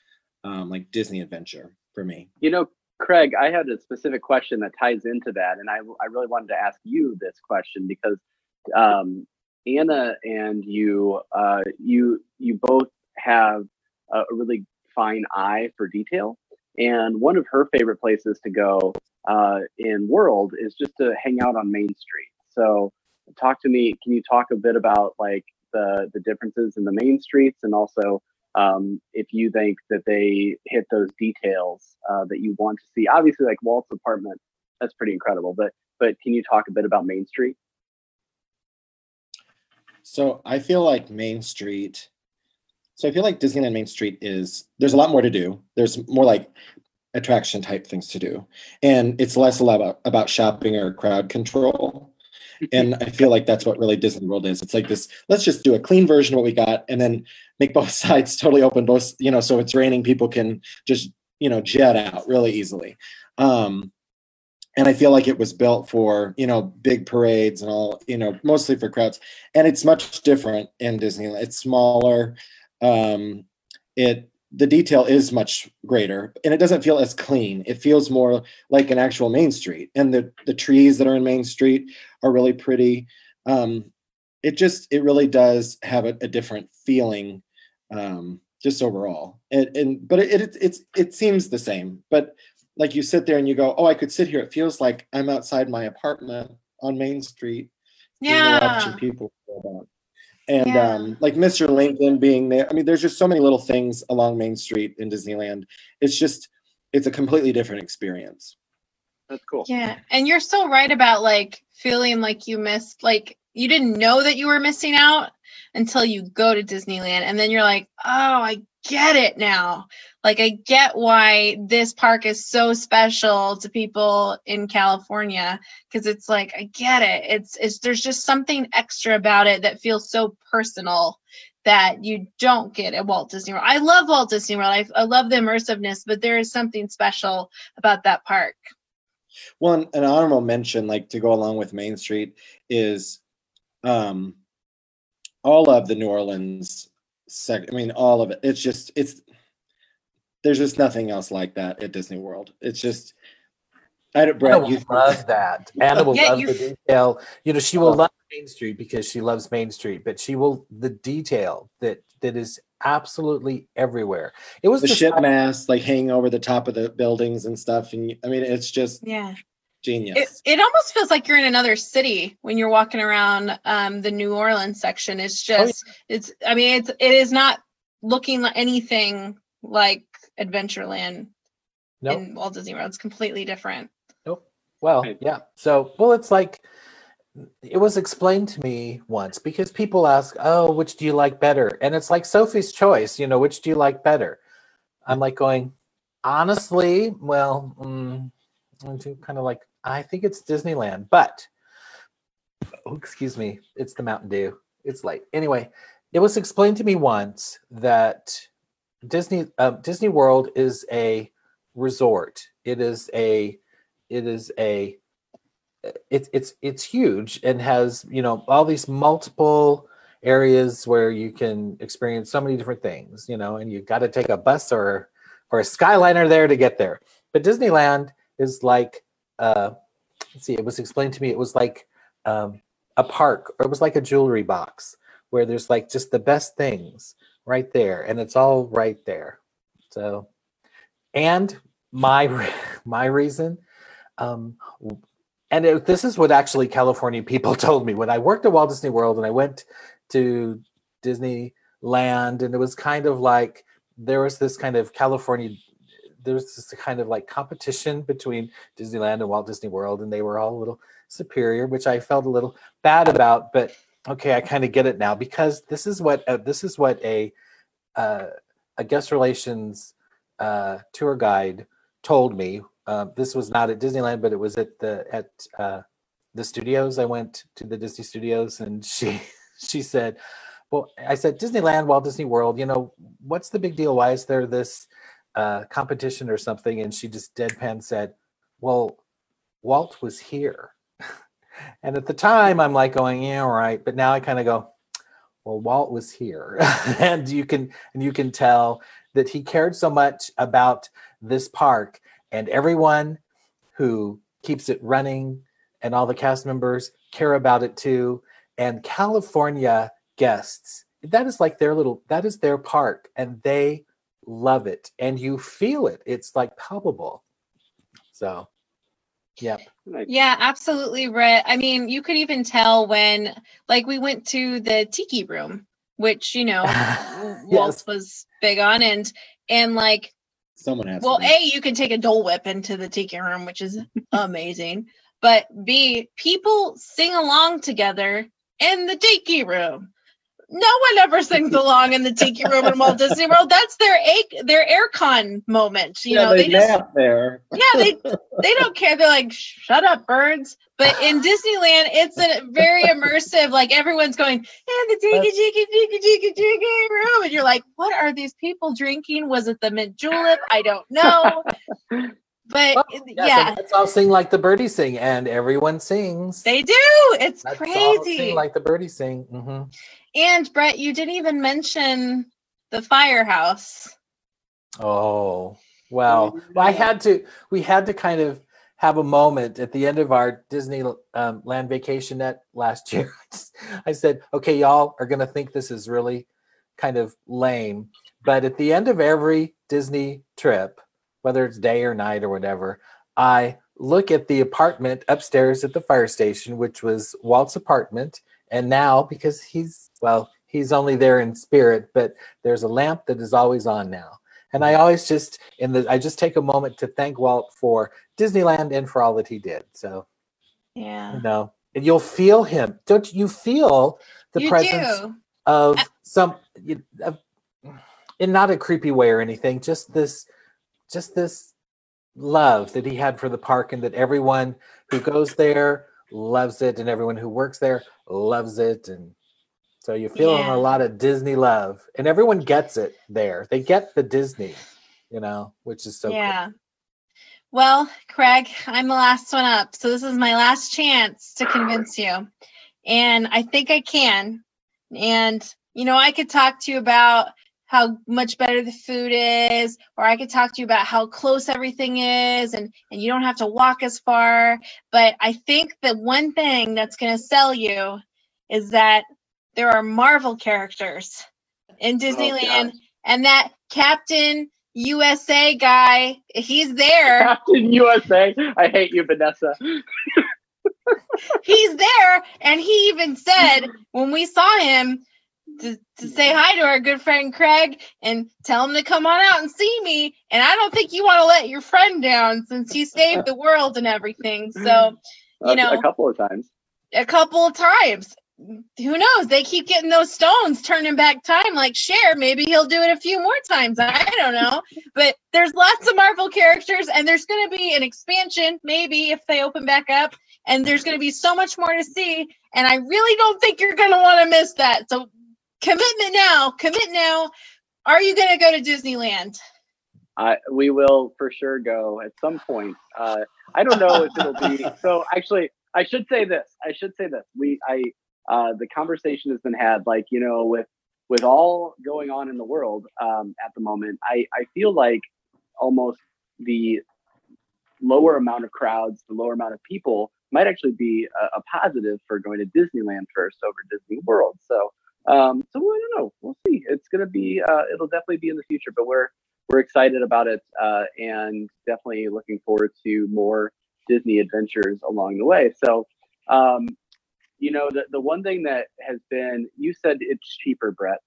um, like Disney adventure for me. You know, Craig, I had a specific question that ties into that, and I I really wanted to ask you this question because um, Anna and you uh, you you both have a really fine eye for detail, and one of her favorite places to go uh, in World is just to hang out on Main Street. So, talk to me. Can you talk a bit about like the the differences in the main streets and also um, if you think that they hit those details uh, that you want to see. Obviously, like Walt's apartment, that's pretty incredible. But but can you talk a bit about Main Street? So I feel like Main Street. So I feel like Disneyland Main Street is there's a lot more to do. There's more like attraction type things to do, and it's less about about shopping or crowd control and I feel like that's what really Disney World is. It's like this. Let's just do a clean version of what we got, and then make both sides totally open. Both, you know, so it's raining, people can just you know jet out really easily. Um, and I feel like it was built for you know big parades and all you know mostly for crowds. And it's much different in Disneyland. It's smaller. Um, it the detail is much greater and it doesn't feel as clean. It feels more like an actual main street and the the trees that are in main street are really pretty. Um it just it really does have a, a different feeling um just overall. And, and but it, it it's it seems the same but like you sit there and you go oh i could sit here. It feels like i'm outside my apartment on main street yeah watching people and yeah. um, like Mr. Lincoln being there. I mean, there's just so many little things along Main Street in Disneyland. It's just, it's a completely different experience. That's cool. Yeah, and you're so right about like feeling like you missed, like you didn't know that you were missing out until you go to Disneyland, and then you're like, oh, I get it now. Like I get why this park is so special to people in California because it's like I get it. It's it's there's just something extra about it that feels so personal that you don't get at Walt Disney World. I love Walt Disney World. I, I love the immersiveness, but there is something special about that park. Well, an honorable mention, like to go along with Main Street, is um, all of the New Orleans. Sec- I mean, all of it. It's just it's there's just nothing else like that at Disney World. It's just I don't Brett, you love that. Anna will yeah, love the detail. You know, she will oh. love Main Street because she loves Main Street, but she will the detail that that is absolutely everywhere. It was the ship mast like hanging over the top of the buildings and stuff. And I mean, it's just yeah, genius. It, it almost feels like you're in another city when you're walking around um, the New Orleans section. It's just, oh, yeah. it's. I mean, it's it is not looking like anything like Adventureland nope. in Walt Disney World. It's completely different. Nope. Well, yeah. So, well, it's like it was explained to me once because people ask, "Oh, which do you like better?" And it's like Sophie's choice. You know, which do you like better? I'm like going, honestly, well, mm, I'm gonna kind of like I think it's Disneyland, but oh, excuse me, it's the Mountain Dew. It's late. Anyway, it was explained to me once that Disney uh, Disney World is a resort. It is a it is a it's it's it's huge and has you know all these multiple areas where you can experience so many different things you know and you got to take a bus or or a skyliner there to get there but disneyland is like uh let's see it was explained to me it was like um a park or it was like a jewelry box where there's like just the best things right there and it's all right there. So and my my reason um and it, this is what actually california people told me. When i worked at walt disney world and i went to disneyland and it was kind of like there was this kind of california there was this kind of like competition between disneyland and walt disney world and they were all a little superior which i felt a little bad about but okay i kind of get it now because this is what uh, this is what a uh, a guest relations uh, tour guide told me. Uh, this was not at Disneyland, but it was at the at uh, the studios. I went to the Disney studios, and she she said, "Well, I said Disneyland, Walt Disney World. You know, what's the big deal? Why is there this uh, competition or something?" And she just deadpan said, "Well, Walt was here." and at the time, I'm like going, "Yeah, right," but now I kind of go, well walt was here and you can and you can tell that he cared so much about this park and everyone who keeps it running and all the cast members care about it too and california guests that is like their little that is their park and they love it and you feel it it's like palpable so Yep. Yeah, absolutely, Brett. I mean, you could even tell when, like, we went to the tiki room, which you know, yes. Walt was big on, and and like, someone has. Well, a you can take a Dole Whip into the tiki room, which is amazing. But B, people sing along together in the tiki room no one ever sings along in the tiki room in Walt Disney World. That's their a- their aircon moment. You yeah, know, they, they just there. Yeah, they they don't care. They're like, shut up, birds. But in Disneyland, it's a very immersive. Like everyone's going in the tiki tiki tiki tiki tiki room, and you're like, what are these people drinking? Was it the mint julep? I don't know. But well, yeah, let's all sing like the birdies sing, and everyone sings. They do. It's let's crazy. like the birdies sing. Mm-hmm. And Brett, you didn't even mention the firehouse. Oh, well, I had to, we had to kind of have a moment at the end of our Disney um, land vacation net last year. I said, okay, y'all are going to think this is really kind of lame. But at the end of every Disney trip, whether it's day or night or whatever, I look at the apartment upstairs at the fire station, which was Walt's apartment. And now, because he's well, he's only there in spirit, but there's a lamp that is always on now. And I always just in the I just take a moment to thank Walt for Disneyland and for all that he did. So yeah, you know, and you'll feel him. Don't you feel the you presence do. of some of, in not a creepy way or anything, just this just this love that he had for the park and that everyone who goes there loves it and everyone who works there loves it and so you're feeling yeah. a lot of Disney love, and everyone gets it there. They get the Disney, you know, which is so yeah. Cool. Well, Craig, I'm the last one up, so this is my last chance to convince you, and I think I can. And you know, I could talk to you about how much better the food is, or I could talk to you about how close everything is, and and you don't have to walk as far. But I think the one thing that's going to sell you is that there are Marvel characters in oh, Disneyland, oh, and that Captain USA guy, he's there. Captain USA. I hate you, Vanessa. he's there, and he even said when we saw him to, to say hi to our good friend Craig and tell him to come on out and see me. And I don't think you want to let your friend down since he saved the world and everything. So, you know, a couple of times. A couple of times who knows? They keep getting those stones turning back time like Cher. Maybe he'll do it a few more times. I don't know. but there's lots of Marvel characters, and there's going to be an expansion, maybe if they open back up. And there's going to be so much more to see. And I really don't think you're going to want to miss that. So, commitment now. Commit now. Are you going to go to Disneyland? I we will for sure go at some point. Uh, I don't know if it'll be so. Actually, I should say this. I should say this. We I uh, the conversation has been had. Like you know, with with all going on in the world um, at the moment, I I feel like almost the lower amount of crowds, the lower amount of people might actually be a, a positive for going to Disneyland first over Disney World. So um, so I don't know. We'll see. It's gonna be. Uh, it'll definitely be in the future, but we're we're excited about it uh, and definitely looking forward to more Disney adventures along the way. So, um, you know, the the one thing that has been you said it's cheaper, Brett.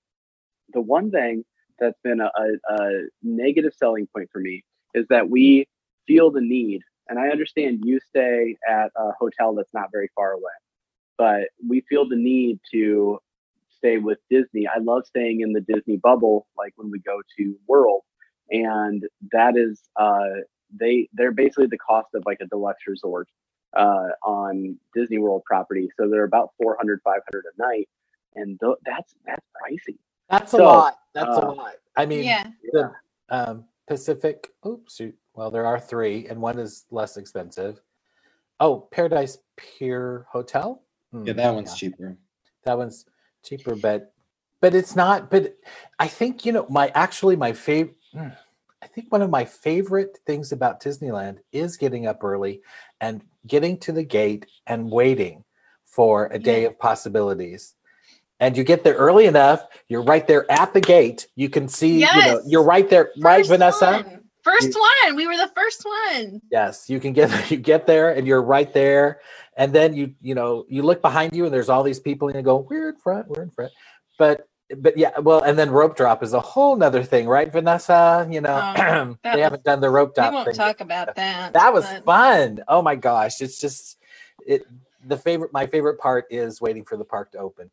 The one thing that's been a, a, a negative selling point for me is that we feel the need, and I understand you stay at a hotel that's not very far away, but we feel the need to stay with Disney. I love staying in the Disney bubble, like when we go to World, and that is uh, they they're basically the cost of like a deluxe resort uh, on Disney World property. So they're about 400, 500 a night, and th- that's that's pricey. That's so, a lot. That's uh, a lot. I mean, yeah. the um, Pacific. Oops. Well, there are three, and one is less expensive. Oh, Paradise Pier Hotel. Hmm, yeah, that one's yeah. cheaper. That one's cheaper, but but it's not. But I think you know my actually my favorite. Hmm, I think one of my favorite things about Disneyland is getting up early and getting to the gate and waiting for a day yeah. of possibilities. And you get there early enough, you're right there at the gate. You can see, yes. you know, you're right there, first right, Vanessa? One. First you, one. We were the first one. Yes, you can get you get there and you're right there. And then you, you know, you look behind you and there's all these people and you go, We're in front, we're in front. But but yeah, well, and then rope drop is a whole nother thing, right, Vanessa? You know, um, they was, haven't done the rope drop. We won't talk about that. That was but... fun. Oh my gosh, it's just it. The favorite, my favorite part is waiting for the park to open.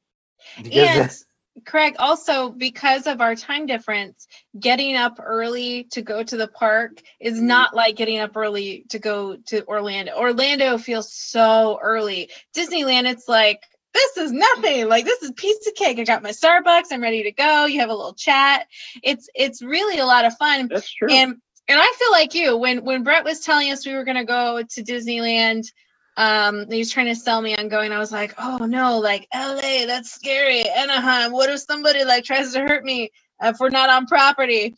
and Craig, also because of our time difference, getting up early to go to the park is mm-hmm. not like getting up early to go to Orlando. Orlando feels so early. Disneyland, it's like this is nothing. Like this is piece of cake. I got my starbucks. I'm ready to go. You have a little chat. It's it's really a lot of fun. That's true. And and i feel like you when when brett was telling us we were going to go to disneyland um he was trying to sell me on going. I was like oh no like la that's scary. Anaheim what if somebody like tries to hurt me if we're not on property?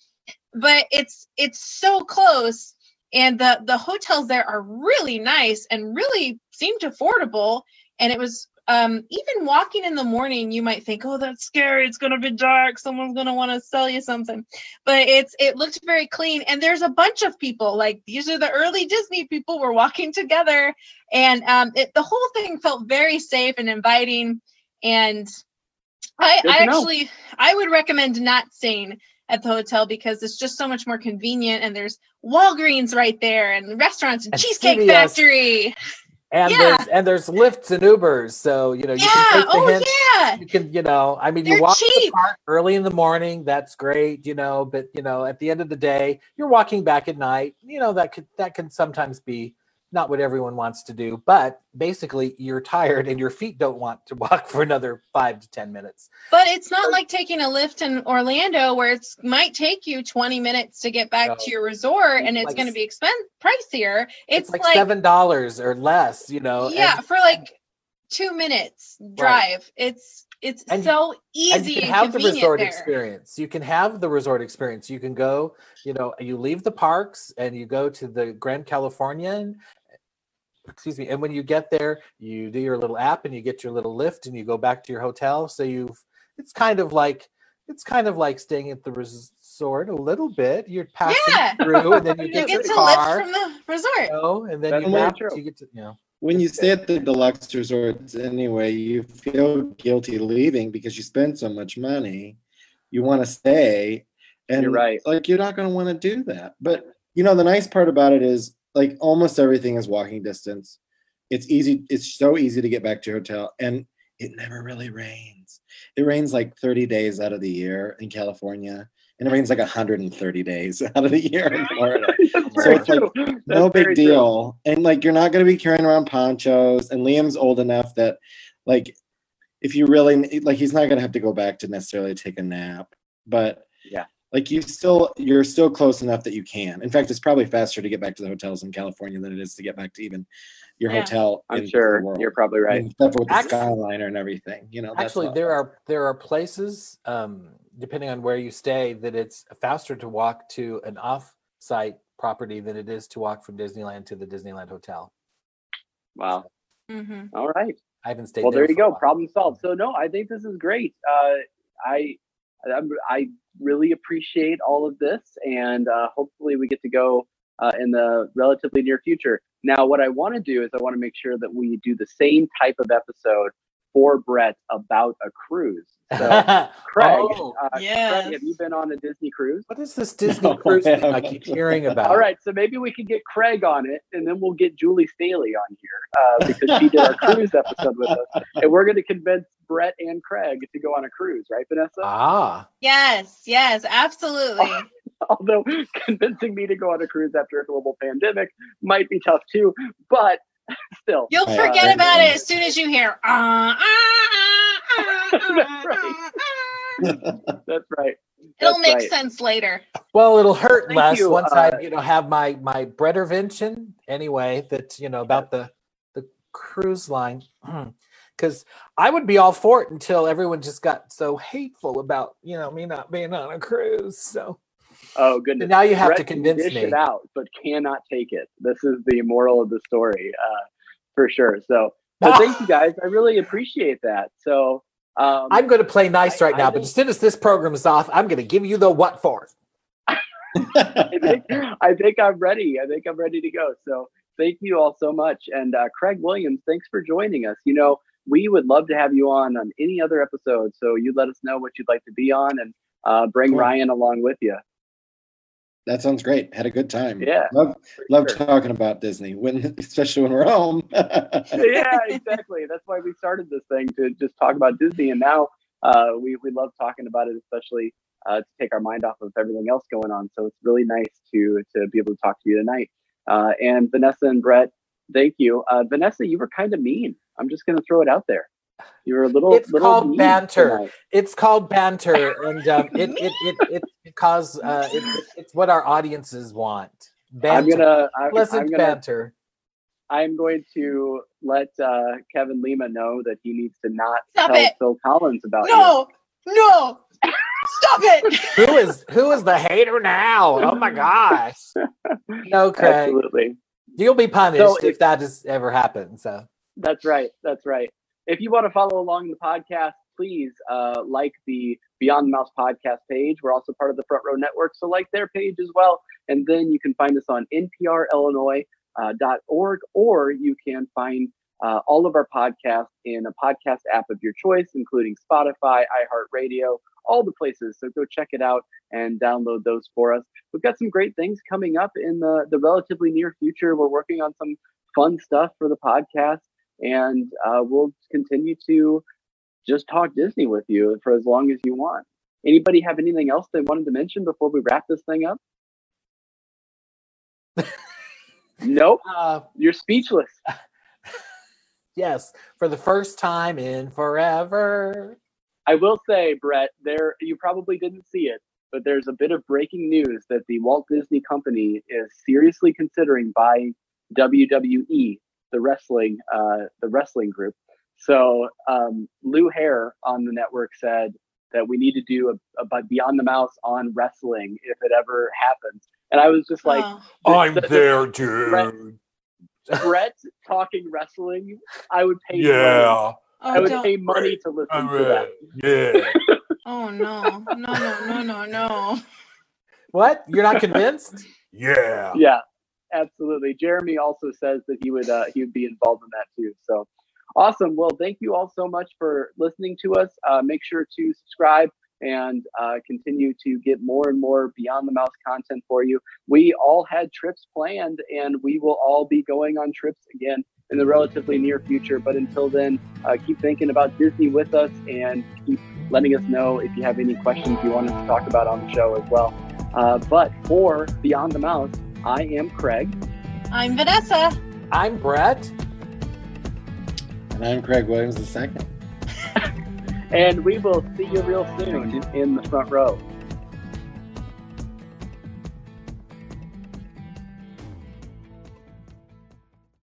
But it's it's so close and the the hotels there are really nice and really seemed affordable and it was um, even walking in the morning, you might think, "Oh, that's scary. It's gonna be dark. Someone's gonna want to sell you something." But it's it looked very clean, and there's a bunch of people. Like these are the early Disney people. We're walking together, and um, it, the whole thing felt very safe and inviting. And I, I actually, I would recommend not staying at the hotel because it's just so much more convenient and there's Walgreens right there and restaurants and, Cheesecake. Factory and yeah. there's and there's Lyfts and Ubers, so you know you yeah. can take the oh, hint. Yeah. You can, you know, I mean, They're you walk cheap. the park early in the morning, that's great, you know, but you know, at the end of the day, you're walking back at night. You know, that could that can sometimes be not what everyone wants to do, but basically you're tired and your feet don't want to walk for another five to 10 minutes. But it's not like taking a Lyft in Orlando where it might take you 20 minutes to get back no. to your resort and it's like, going to be expensive, pricier. It's, it's like, like $7 or less, you know. Yeah, and, for like two minutes drive. Right. It's, it's and, so easy. And you can have the resort there. experience. You can have the resort experience. You can go, you know, you leave the parks and you go to the Grand Californian excuse me and when you get there you do your little app and you get your little Lyft and you go back to your hotel. So you've it's kind of like it's kind of like staying at the resort a little bit. You're passing yeah. through and then you get, you get your car from the resort. you know, and then That's you, nap, you get to you know when you stay at the deluxe resorts anyway you feel guilty leaving because you spend so much money. You want to stay and you're right. like you're not going to want to do that. But you know the nice part about it is like almost everything is walking distance. It's easy. It's so easy to get back to your hotel, and it never really rains. It rains like 30 days out of the year in California, and it rains like 130 days out of the year in Florida. so it's like no big deal. True. And like you're not going to be carrying around ponchos. And Liam's old enough that, like, if you really like, he's not going to have to go back to necessarily take a nap. But yeah, like you still you're still close enough that you can. In fact, it's probably faster to get back to the hotels in California than it is to get back to even your Yeah. hotel. I'm in the sure world. you're probably right. And Except for with the Actu- Skyliner and everything, you know. that's Actually, not- there are there are places, um, depending on where you stay, that it's faster to walk to an off-site property than it is to walk from Disneyland to the Disneyland hotel. Wow. hmm All right. I haven't stayed. well there you go problem solved so no i think this is great uh, i I'm, i really appreciate all of this and uh, hopefully we get to go uh, in the relatively near future. Now what i want to do is i want to make sure that we do the same type of episode for brett about a cruise so craig, Oh, uh, Yes. craig have you been on a disney cruise what is this Disney No, cruise I thing I keep hearing about? all right so maybe we can get craig on it and then we'll get julie staley on here uh, because she did our cruise episode with us and we're going to convince brett and craig to go on a cruise right vanessa Ah, Yes, yes, absolutely. although convincing me to go on a cruise after a global pandemic might be tough too but still You'll I- forget I- about it as soon as you hear. Uh, uh, uh, uh, That's right. that's right It'll make right. sense later. well, it'll hurt Thank less you, once uh, I, you know, have my my Brettervention anyway. That you know about the the cruise line, because I would be all for it until everyone just got so hateful about you know me not being on a cruise. So oh goodness now you have Brett to convince dish me. it out but cannot take it this is the moral of the story uh, for sure so well, thank you guys i really appreciate that so um, I'm going to play nice I- right I now, but think- as soon as this program is off, I'm going to give you the what for. I think I think I'm ready. I think I'm ready to go. So thank you all so much. And uh, Craig Williams, thanks for joining us. You know, we would love to have you on on any other episode. So you let us know what you'd like to be on, and uh, bring Cool. Ryan along with you. That sounds great. Had a good time. Yeah, Love love sure. talking about Disney when especially when we're home. yeah, exactly. That's why we started this thing to just talk about Disney, and now uh, we we love talking about it, especially uh, to take our mind off of everything else going on. So it's really nice to to be able to talk to you tonight. Uh, and Vanessa and Brett, thank you. Uh, Vanessa, you were kind of mean. I'm just going to throw it out there. You were a little. It's little called banter. tonight. It's called banter, and um, it, it, it, it, it cause uh, it, it- it's what our audiences want. Banter. I'm gonna. I, pleasant I'm gonna. banter. I'm going to let uh, Kevin Lima know that he needs to not Stop tell it. Phil Collins about you. No, no, stop it. Who is who is the hater now? Oh my gosh! No, Craig, Absolutely. you'll be punished So if that has ever happened. So That's right. That's right. If you want to follow along in the podcast, please uh, like the Beyond the Mouse podcast page. We're also part of the Front Row Network, so like their page as well. And then you can find us on nprillinois.org, or you can find uh, all of our podcasts in a podcast app of your choice, including Spotify, iHeartRadio, all the places. So go check it out and download those for us. We've got some great things coming up in the, the relatively near future. We're working on some fun stuff for the podcast and uh, we'll continue to just talk Disney with you for as long as you want. Anybody have anything else they wanted to mention before we wrap this thing up? nope, uh, you're speechless. yes, for the first time in forever. I will say, Brett, there you probably didn't see it, but there's a bit of breaking news that the Walt Disney Company is seriously considering buying WWE, the wrestling, uh, the wrestling group. So um, Lou Hare on the network said that we need to do a, a Beyond the Mouse on wrestling if it ever happens. And I was just like, Oh, the- the- there, Brett- Brett talking wrestling, I would pay. money. oh, I would pay money to listen to that. Yeah. oh no, no, no, no, no, no. what? You're not convinced? yeah. yeah absolutely. Jeremy also says that he would uh, he would be involved in that too. So awesome. Well thank you all so much for listening to us. Uh, make sure to subscribe and uh, continue to get more and more beyond the mouse content for you. We all had trips planned and we will all be going on trips again in the relatively near future. But until then uh, keep thinking about disney with us and keep letting us know if you have any questions you want us to talk about on the show as well. Uh, but for beyond the mouse I am Craig. I'm Vanessa. I'm Brett. and I'm Craig Williams II. And we will see you real soon in the front row.